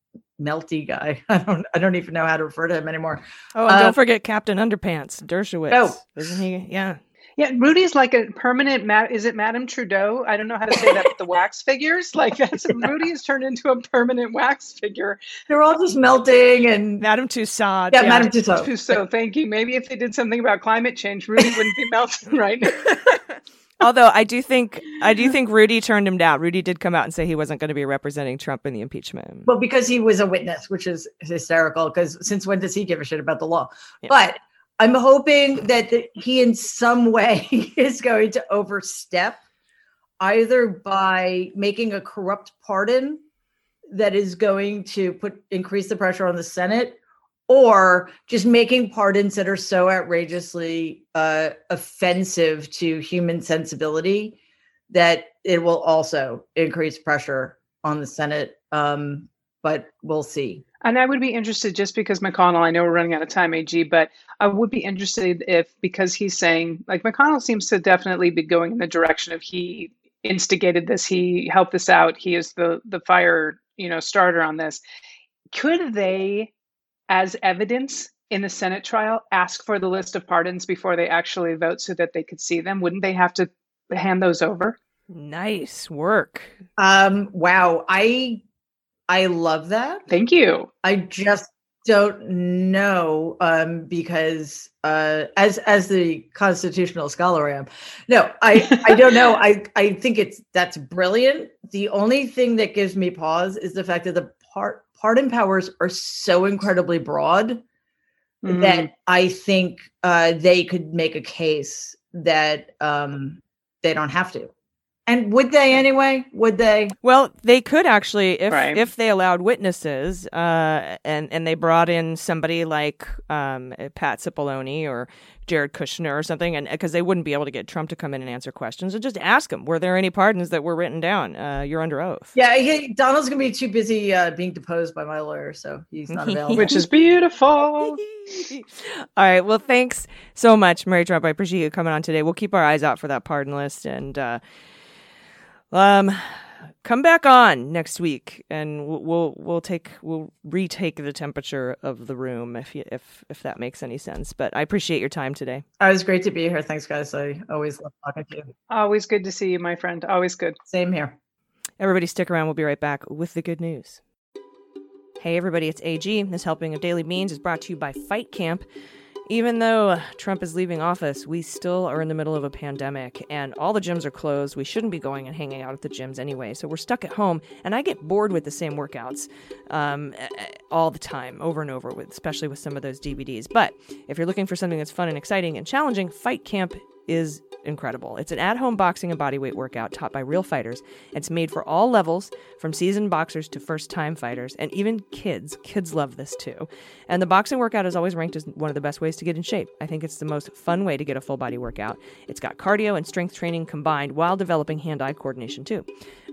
melty guy. *laughs* I don't I don't even know how to refer to him anymore. Oh, and Uh, don't forget Captain Underpants, Dershowitz. Oh. isn't he? Yeah. Yeah, Rudy's like a permanent. Ma- is it Madame Trudeau? I don't know how to say that. But the wax *laughs* figures, like that's Rudy has turned into a permanent wax figure. They're all just melting and Madame Tussaud. yeah, Madame Tussauds. So, so thank you. Maybe if they did something about climate change, Rudy wouldn't be melting right now. *laughs* Although I do think I do think Rudy turned him down. Rudy did come out and say he wasn't going to be representing Trump in the impeachment. Well, because he was a witness, which is hysterical. Because since when does he give a shit about the law? Yeah. But I'm hoping that the, he, in some way, *laughs* is going to overstep, either by making a corrupt pardon that is going to put increase the pressure on the Senate, or just making pardons that are so outrageously uh, offensive to human sensibility that it will also increase pressure on the Senate. Um, but we'll see. And I would be interested just because McConnell, I know we're running out of time, AG, but I would be interested if, because he's saying, like, McConnell seems to definitely be going in the direction of he instigated this, he helped this out, he is the the fire, you know, starter on this. Could they, as evidence in the Senate trial, ask for the list of pardons before they actually vote so that they could see them? Wouldn't they have to hand those over? Nice work. Um, wow, I I love that. Thank you. I just don't know um because uh as as the constitutional scholar I am no I I don't know I I think it's that's brilliant the only thing that gives me pause is the fact that the part pardon powers are so incredibly broad Mm. that I think uh they could make a case that um they don't have to and would they anyway would they Well, they could actually, if Right. if they allowed witnesses, uh, and and they brought in somebody like um, Pat Cipollone or Jared Kushner or something, and because they wouldn't be able to get Trump to come in and answer questions, and just ask them, were there any pardons that were written down? Uh, you're under oath. Yeah, he, Donald's gonna be too busy uh, being deposed by my lawyer, so he's not available. Which is beautiful. *laughs* All right. Well, thanks so much, Mary Trump. I appreciate you coming on today. We'll keep our eyes out for that pardon list and uh, um, come back on next week, and we'll we'll, we'll take we'll retake the temperature of the room if you, if if that makes any sense. But I appreciate your time today. It was great to be here. Thanks, guys. I always love talking to you. Always good to see you, my friend. Always good. Same here. Everybody, stick around. We'll be right back with the good news. Hey, everybody, it's AG. This helping of Daily Beans is brought to you by Fight Camp. Even though Trump is leaving office, we still are in the middle of a pandemic and all the gyms are closed. We shouldn't be going and hanging out at the gyms anyway. So we're stuck at home, and I get bored with the same workouts um, all the time, over and over, with, especially with some of those DVDs. But if you're looking for something that's fun and exciting and challenging, Fight Camp is incredible. It's an at home boxing and bodyweight workout taught by real fighters. It's made for all levels, from seasoned boxers to first time fighters, and even kids. Kids love this too. And the boxing workout is always ranked as one of the best ways to get in shape. I think it's the most fun way to get a full body workout. It's got cardio and strength training combined while developing hand eye coordination too.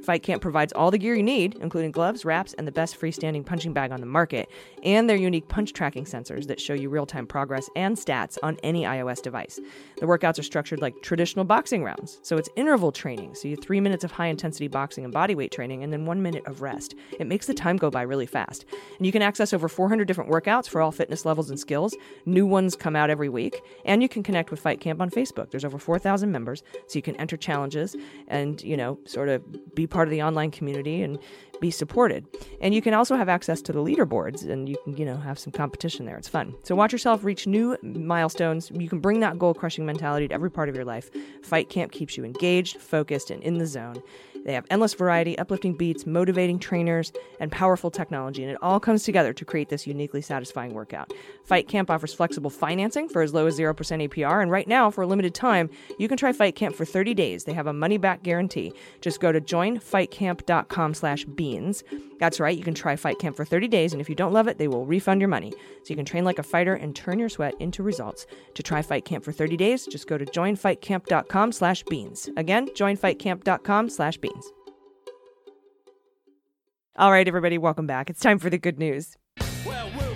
Fight Camp provides all the gear you need, including gloves, wraps, and the best freestanding punching bag on the market, and their unique punch tracking sensors that show you real time progress and stats on any iOS device. The workouts are structured like traditional boxing rounds, so it's interval training, so you have three minutes of high intensity boxing and bodyweight training, and then one minute of rest. It makes the time go by really fast. And you can access over 400 different workouts for all fitness levels and skills. New ones come out every week, and you can connect with Fight Camp on Facebook. There's over 4,000 members, so you can enter challenges and, you know, sort of be part of the online community and be supported. And you can also have access to the leaderboards and you can, you know, have some competition there. It's fun. So watch yourself reach new milestones. You can bring that goal crushing mentality to every part of your life. Fight Camp keeps you engaged, focused, and in the zone. They have endless variety, uplifting beats, motivating trainers, and powerful technology, and it all comes together to create this uniquely satisfying workout. Fight Camp offers flexible financing for as low as 0% APR, and right now, for a limited time, you can try Fight Camp for 30 days. They have a money-back guarantee. Just go to joinfightcamp.com slash beans. That's right, you can try Fight Camp for 30 days, and if you don't love it, they will refund your money. So you can train like a fighter and turn your sweat into results. To try Fight Camp for 30 days, just go to joinfightcamp.com slash beans. Again, joinfightcamp.com slash beans. All right, everybody, welcome back. It's time for the good news. Well, we'll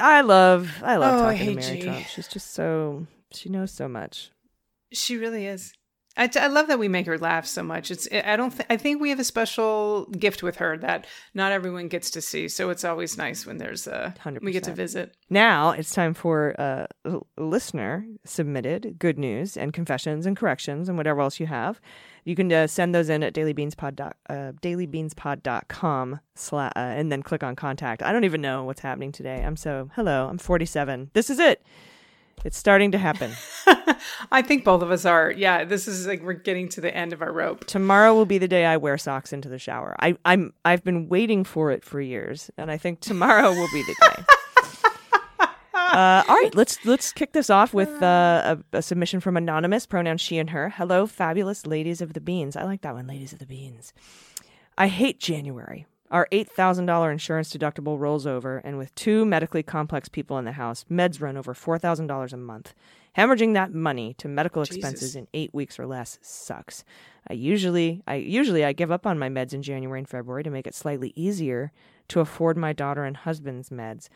I love, I love Oh, talking to Mary G. Trump. She's just so, she knows so much. She really is. I, I love that we make her laugh so much. It's I don't th- I think we have a special gift with her that not everyone gets to see. So it's always nice when there's a hundred we get to visit. Now it's time for uh, a listener submitted good news and confessions and corrections and whatever else you have. You can uh, send those in at dailybeanspod dot, uh, dailybeanspod.com sla- uh, and then click on contact. I don't even know what's happening today. I'm so, hello, I'm 47. This is it. It's starting to happen. *laughs* I think both of us are. Yeah, this is like we're getting to the end of our rope. tomorrow will be the day I wear socks into the shower. I, I'm I've been waiting for it for years, and I think tomorrow will be the day. *laughs* Uh, all right, let's let's kick this off with uh, a, a submission from anonymous, pronoun she and her. Hello, fabulous ladies of the beans. I like that one, ladies of the beans. I hate January. Our $8,000 insurance deductible rolls over, and with two medically complex people in the house, meds run over $4,000 a month. Hemorrhaging that money to medical expenses Jesus. in eight weeks or less sucks. I usually, I usually I give up on my meds in January and February to make it slightly easier to afford my daughter and husband's meds.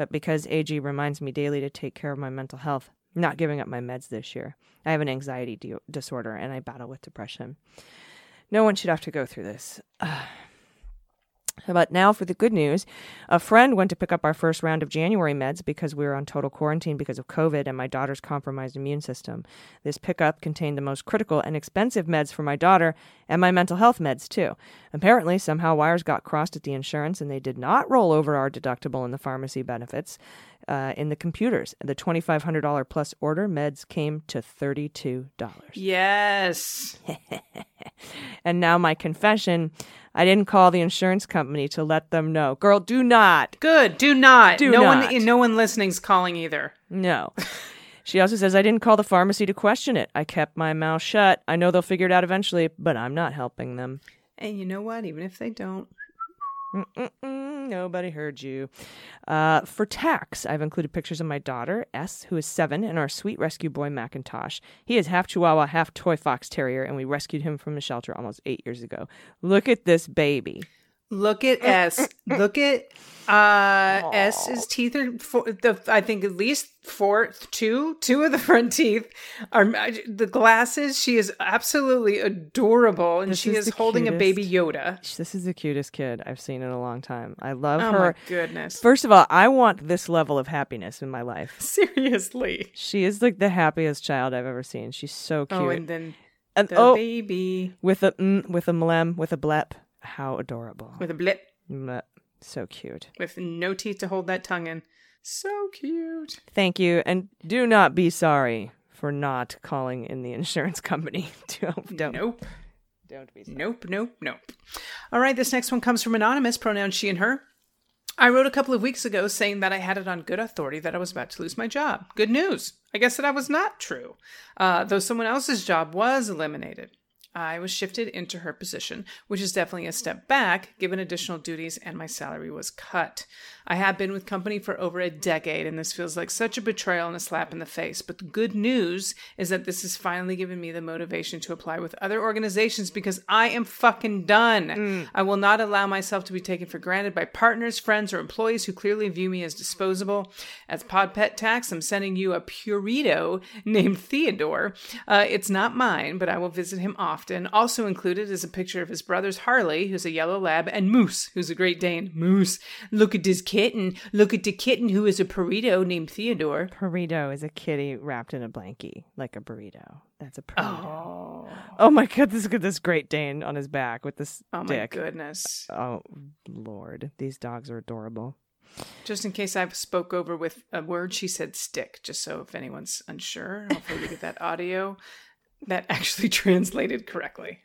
But because AG reminds me daily to take care of my mental health, not giving up my meds this year. I have an anxiety di- disorder and I battle with depression. No one should have to go through this. *sighs* But now for the good news. A friend went to pick up our first round of January meds because we were on total quarantine because of COVID and my daughter's compromised immune system. This pickup contained the most critical and expensive meds for my daughter and my mental health meds too. Apparently, somehow wires got crossed at the insurance and they did not roll over our deductible in the pharmacy benefits uh, in the computers. The $2,500 plus order meds came to $32. Yes. *laughs* And now my confession I didn't call the insurance company to let them know. Girl, do not. Good. Do not. Do no not. one no one listening's calling either. No. *laughs* she also says, I didn't call the pharmacy to question it. I kept my mouth shut. I know they'll figure it out eventually, but I'm not helping them. And you know what? Even if they don't, Mm-mm, nobody heard you. Uh, for tax, I've included pictures of my daughter, S, who is seven, and our sweet rescue boy, Macintosh. He is half Chihuahua, half Toy Fox Terrier, and we rescued him from a shelter almost eight years ago. Look at this baby. Look at *laughs* S. look at uh S's teeth are four, the I think at least four, two, two of the front teeth are the glasses. She is absolutely adorable, and This she is is, holding a baby. Yoda. This is the cutest kid I've seen in a long time. I love her. Oh her. my goodness! First of all, I want this level of happiness in my life. *laughs* Seriously. She is like the happiest child I've ever seen. She's so cute. Oh, and then And- the oh, baby with a mm, with a mlem, with a blep. How adorable. with a blip. So cute. with no teeth to hold that tongue in. So cute. Thank you, and do not be sorry for not calling in the insurance company. *laughs* don't don't Nope. don't be sorry. Nope, nope, nope. All right, this next one comes from anonymous, pronoun she and her. I wrote a couple of weeks ago saying that I had it on good authority that I was about to lose my job. Good news. I guess that I was not true, uh, though someone else's job was eliminated. I was shifted into her position, which is definitely a step back given additional duties and my salary was cut. I have been with company for over a decade and this feels like such a betrayal and a slap in the face. But the good news is that this has finally given me the motivation to apply with other organizations because I am fucking done. I will not allow myself to be taken for granted by partners, friends, or employees who clearly view me as disposable. As Pod Pet Tax, I'm sending you a Purito named Theodore. Uh, it's not mine, but I will visit him often. Also included is a picture of his brothers Harley, who's a yellow lab, and Moose, who's a Great Dane. Moose, look at this kitten. Look at the kitten who is a burrito named Theodore. Burrito is a kitty wrapped in a blankie, like a burrito. That's a burrito. Oh, Oh, my god, this got this Great Dane on his back with this oh my dick. goodness. Oh lord, these dogs are adorable. Just in case I spoke over with a word, she said stick, just so if anyone's unsure, hopefully we get that audio that actually *laughs* translated correctly.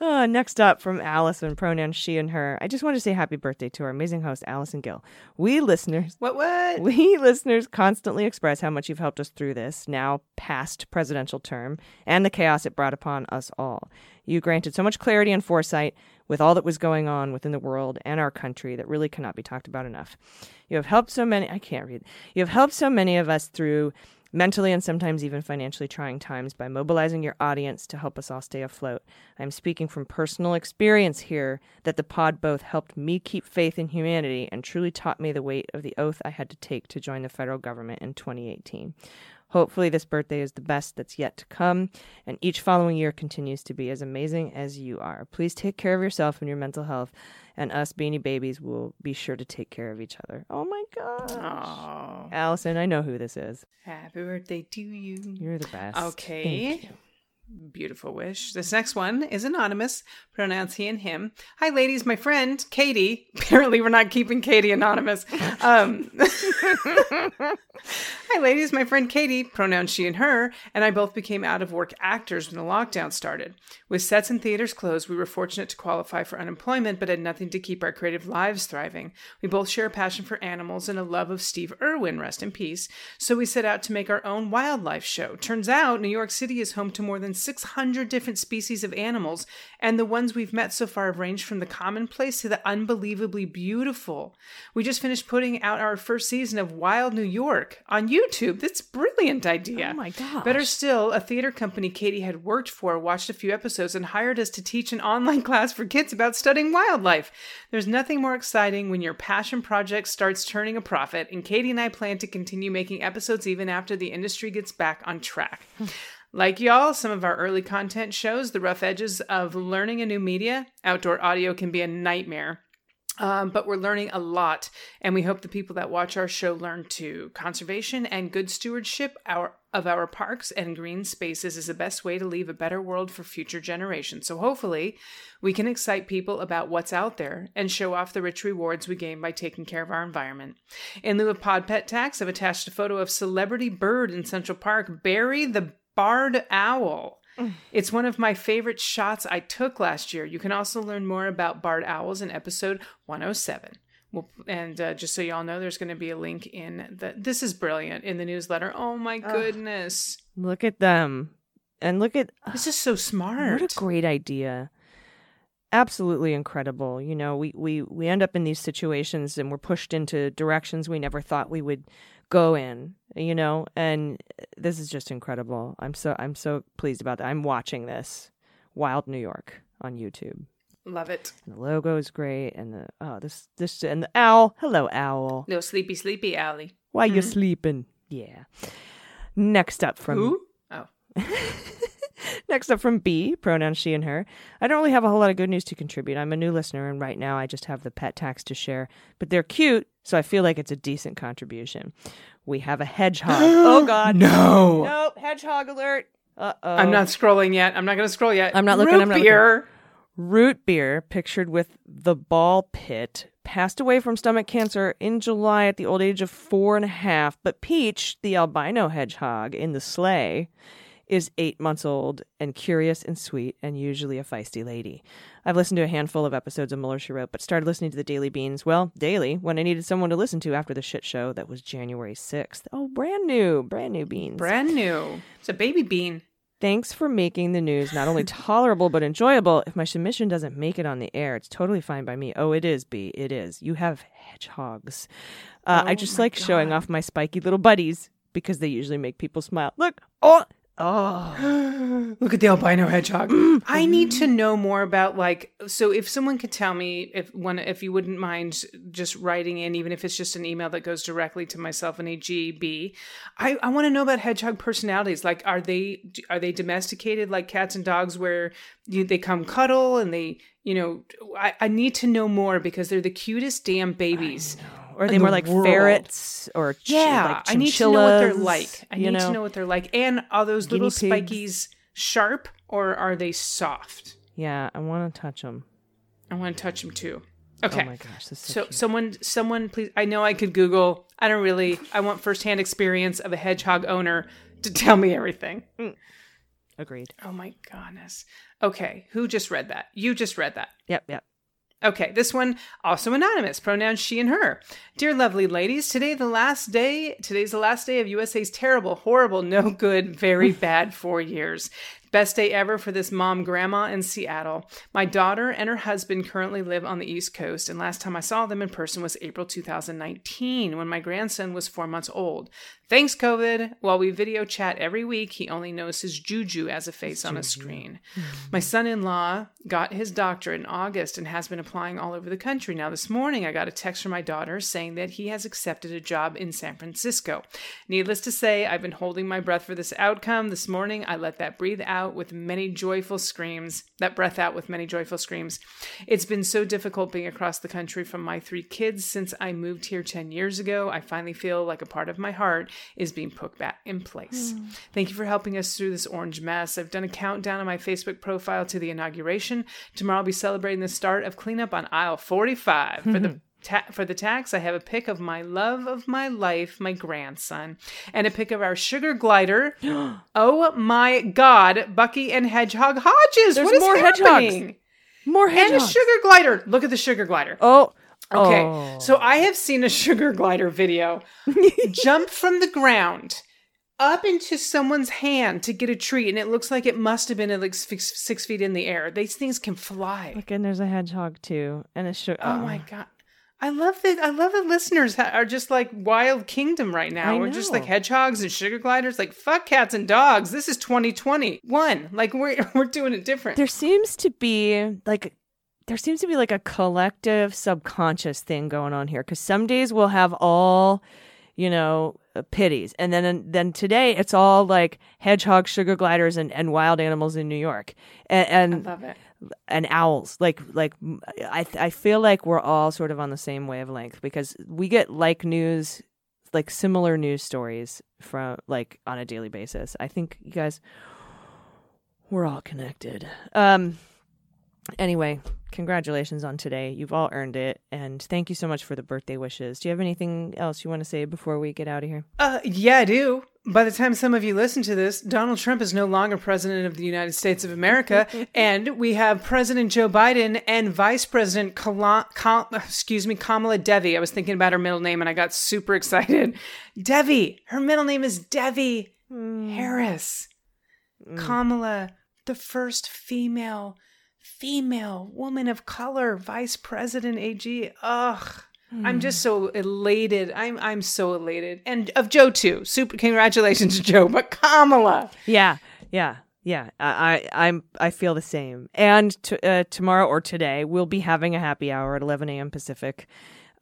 Uh, next up from Allison, pronouns she and her. I just want to say happy birthday to our amazing host, Allison Gill. We listeners What, what? We listeners constantly express how much you've helped us through this now past presidential term and the chaos it brought upon us all. You granted so much clarity and foresight with all that was going on within the world and our country that really cannot be talked about enough. You have helped so many, I can't read. You have helped so many of us through mentally and sometimes even financially trying times by mobilizing your audience to help us all stay afloat. I'm speaking from personal experience here that the pod both helped me keep faith in humanity and truly taught me the weight of the oath I had to take to join the federal government in 2018. Hopefully, this birthday is the best that's yet to come, and each following year continues to be as amazing as you are. Please take care of yourself and your mental health, and us beanie babies will be sure to take care of each other. Oh my gosh. Allison, I know who this is. happy birthday to you. You're the best. Okay. Beautiful wish. This next one is anonymous, pronouns he and him. Hi, ladies. My friend Katie. *laughs* Apparently, we're not keeping Katie anonymous. Um, *laughs* Hi, ladies. My friend Katie, pronouns she and her, and I both became out of work actors when the lockdown started. With sets and theaters closed, we were fortunate to qualify for unemployment, but had nothing to keep our creative lives thriving. We both share a passion for animals and a love of Steve Irwin, rest in peace. So we set out to make our own wildlife show. Turns out, New York City is home to more than 600 different species of animals, and the ones we've met so far have ranged from the commonplace to the unbelievably beautiful. We just finished putting out our first season of Wild New York on YouTube. That's a brilliant idea. Oh my gosh. Better still, a theater company Katie had worked for watched a few episodes and hired us to teach an online *laughs* class for kids about studying wildlife. There's nothing more exciting when your passion project starts turning a profit, and Katie and I plan to continue making episodes even after the industry gets back on track. Like y'all, some of our early content shows the rough edges of learning a new media. Outdoor audio can be a nightmare. Um, but we're learning a lot, and we hope the people that watch our show learn too. Conservation and good stewardship our, of our parks and green spaces is the best way to leave a better world for future generations. So hopefully, we can excite people about what's out there and show off the rich rewards we gain by taking care of our environment. In lieu of pod pet tax, I've attached a photo of celebrity bird in Central Park, Barry the barred owl. It's one of my favorite shots I took last year. You can also learn more about barred owls in episode 107. Well, and uh, just so y'all know, there's going to be a link in the. This is brilliant in the newsletter. Oh my goodness, Look at them. And look at this is so smart. What a great idea. Absolutely incredible. You know, we, we, we end up in these situations and we're pushed into directions we never thought we would go in, you know, and this is just incredible. I'm so I'm so pleased about that. I'm watching this. Wild New York on YouTube. Love it. And the logo is great and the oh this this and the owl. Hello owl. Little sleepy, sleepy alley. Why you mm-hmm. sleeping? Yeah. Next up from Who? Oh, *laughs* Next up from B, pronouns she and her. I don't really have a whole lot of good news to contribute. I'm a new listener, and right now I just have the pet tax to share. But they're cute, so I feel like it's a decent contribution. We have a hedgehog. *gasps* oh, God. no. Nope. Hedgehog alert. Uh oh. I'm not scrolling yet. I'm not going to scroll yet. I'm not looking, Root I'm not beer. Root beer, pictured with the ball pit, passed away from stomach cancer in July at the old age of four and a half. But Peach, the albino hedgehog in the sleigh, is eight months old and curious and sweet and usually a feisty lady. I've listened to a handful of episodes of Mueller She Wrote, but started listening to the Daily Beans, well, daily, when I needed someone to listen to after the shit show that was January 6th. Oh, brand new, brand new beans. Brand new. It's a baby bean. Thanks for making the news not only tolerable but enjoyable. If my submission doesn't make it on the air, it's totally fine by me. Oh, it is, B. It is. You have hedgehogs. Uh, I Oh just my like showing off my spiky little buddies because they usually make people smile. Look, oh, Oh, *gasps* Look at the albino hedgehog. Mm. I need to know more about like so if someone could tell me if one if you wouldn't mind just writing in even if it's just an email that goes directly to myself and a GB. I I want to know about hedgehog personalities. Like are they are they domesticated like cats and dogs where you, they come cuddle and they you know I, I need to know more because they're the cutest damn babies. Or are they in more like world. ferrets or ch- Yeah, like I need to know what they're like. I need know? to know what they're like. And are those little Guinea pigs. spikies sharp or are they soft? Yeah, I want to touch them. I want to touch them too. Oh okay. Oh my gosh, this is so, So someone, someone, please. I know I could Google. I don't really. I want firsthand experience of a hedgehog owner to tell me everything. Mm. agreed. Oh my goodness. Okay, who just read that? You just read that. Yep, yep. Okay, this one also anonymous, pronouns she and her. Dear lovely ladies, today the last day, today's the last day of USA's terrible, horrible, no good, very *laughs* bad 4 years. Best day ever for this mom grandma in Seattle. My daughter and her husband currently live on the East Coast, and last time I saw them in person was April 2019 when my grandson was 4 months old. Thanks COVID. While we video chat every week, he only knows his juju as a face on a screen. Hmm. My son in law got his doctorate in August and has been applying all over the country. Now, this morning, I got a text from my daughter saying that he has accepted a job in San Francisco. Needless to say, I've been holding my breath for this outcome. This morning, I let that breathe out with many joyful screams, that breath out with many joyful screams. It's been so difficult being across the country from my three kids since I moved here 10 years ago. I finally feel like a part of my heart is being put back in place. Hmm. Thank you for helping us through this orange mess. I've done a countdown on my Facebook profile to the inauguration. Tomorrow I'll be celebrating the start of cleanup on aisle 45. For the *laughs* ta- for the tax, I have a pic of my love of my life, my grandson, and a pic of our sugar glider. *gasps* oh my God, Bucky and Hedgehog Hodges! There's what is more hedgehogs. happening? More And a sugar glider. Look at the sugar glider. Oh, Okay, Oh. so I have seen a sugar glider video *laughs* jump from the ground up into someone's hand to get a treat, and it looks like it must have been at like six, six feet in the air. These things can fly. Look, and there's a hedgehog too, and a sugar. oh uh. my god. I love that. I love that listeners are just like wild kingdom right now. We're just like hedgehogs and sugar gliders. Like fuck cats and dogs. This is 2021. Like we're *laughs* we're doing it different. There seems to be like there seems to be like a collective subconscious thing going on here because some days we'll have all you know uh, pities and then then today it's all like hedgehog sugar gliders and, and wild animals in new york and and, and owls like like I, I feel like we're all sort of on the same wavelength because we get like news like similar news stories from like on a daily basis. I think you guys we're all connected. Um anyway congratulations on today you've all earned it and thank you so much for the birthday wishes do you have anything else you want to say before we get out of here Uh, yeah, I do. By the time some of you listen to this, Donald Trump is no longer president of the United States of America, *laughs* and we have President Joe Biden and Vice President Kala, Ka- excuse me, Kamala Devi. I was thinking about her middle name, and I got super excited. Devi. Her middle name is Devi Harris. Kamala, the first female female woman of color vice president AG. Ugh. I'm just so elated. I'm I'm so elated. And of Joe too. Super congratulations, to *laughs* Joe. But Kamala. yeah yeah yeah i, I i'm i feel the same and t- uh, tomorrow or today we'll be having a happy hour at 11 a.m pacific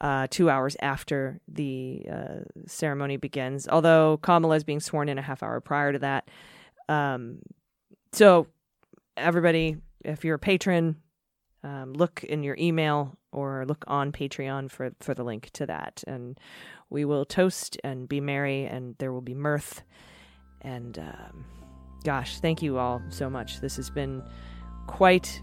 uh, two hours after the uh, ceremony begins although kamala is being sworn in a half hour prior to that um, so everybody if you're a patron um, look in your email or look on patreon for for the link to that. And we will toast and be merry and there will be mirth. And um, gosh thank you all so much. This has been quite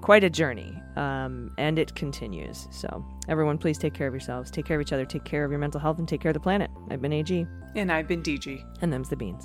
quite a journey um, and it continues. So everyone please take care of yourselves take care of each other take care of your mental health and take care of the planet. I've been ag And I've been DG. and them's the beans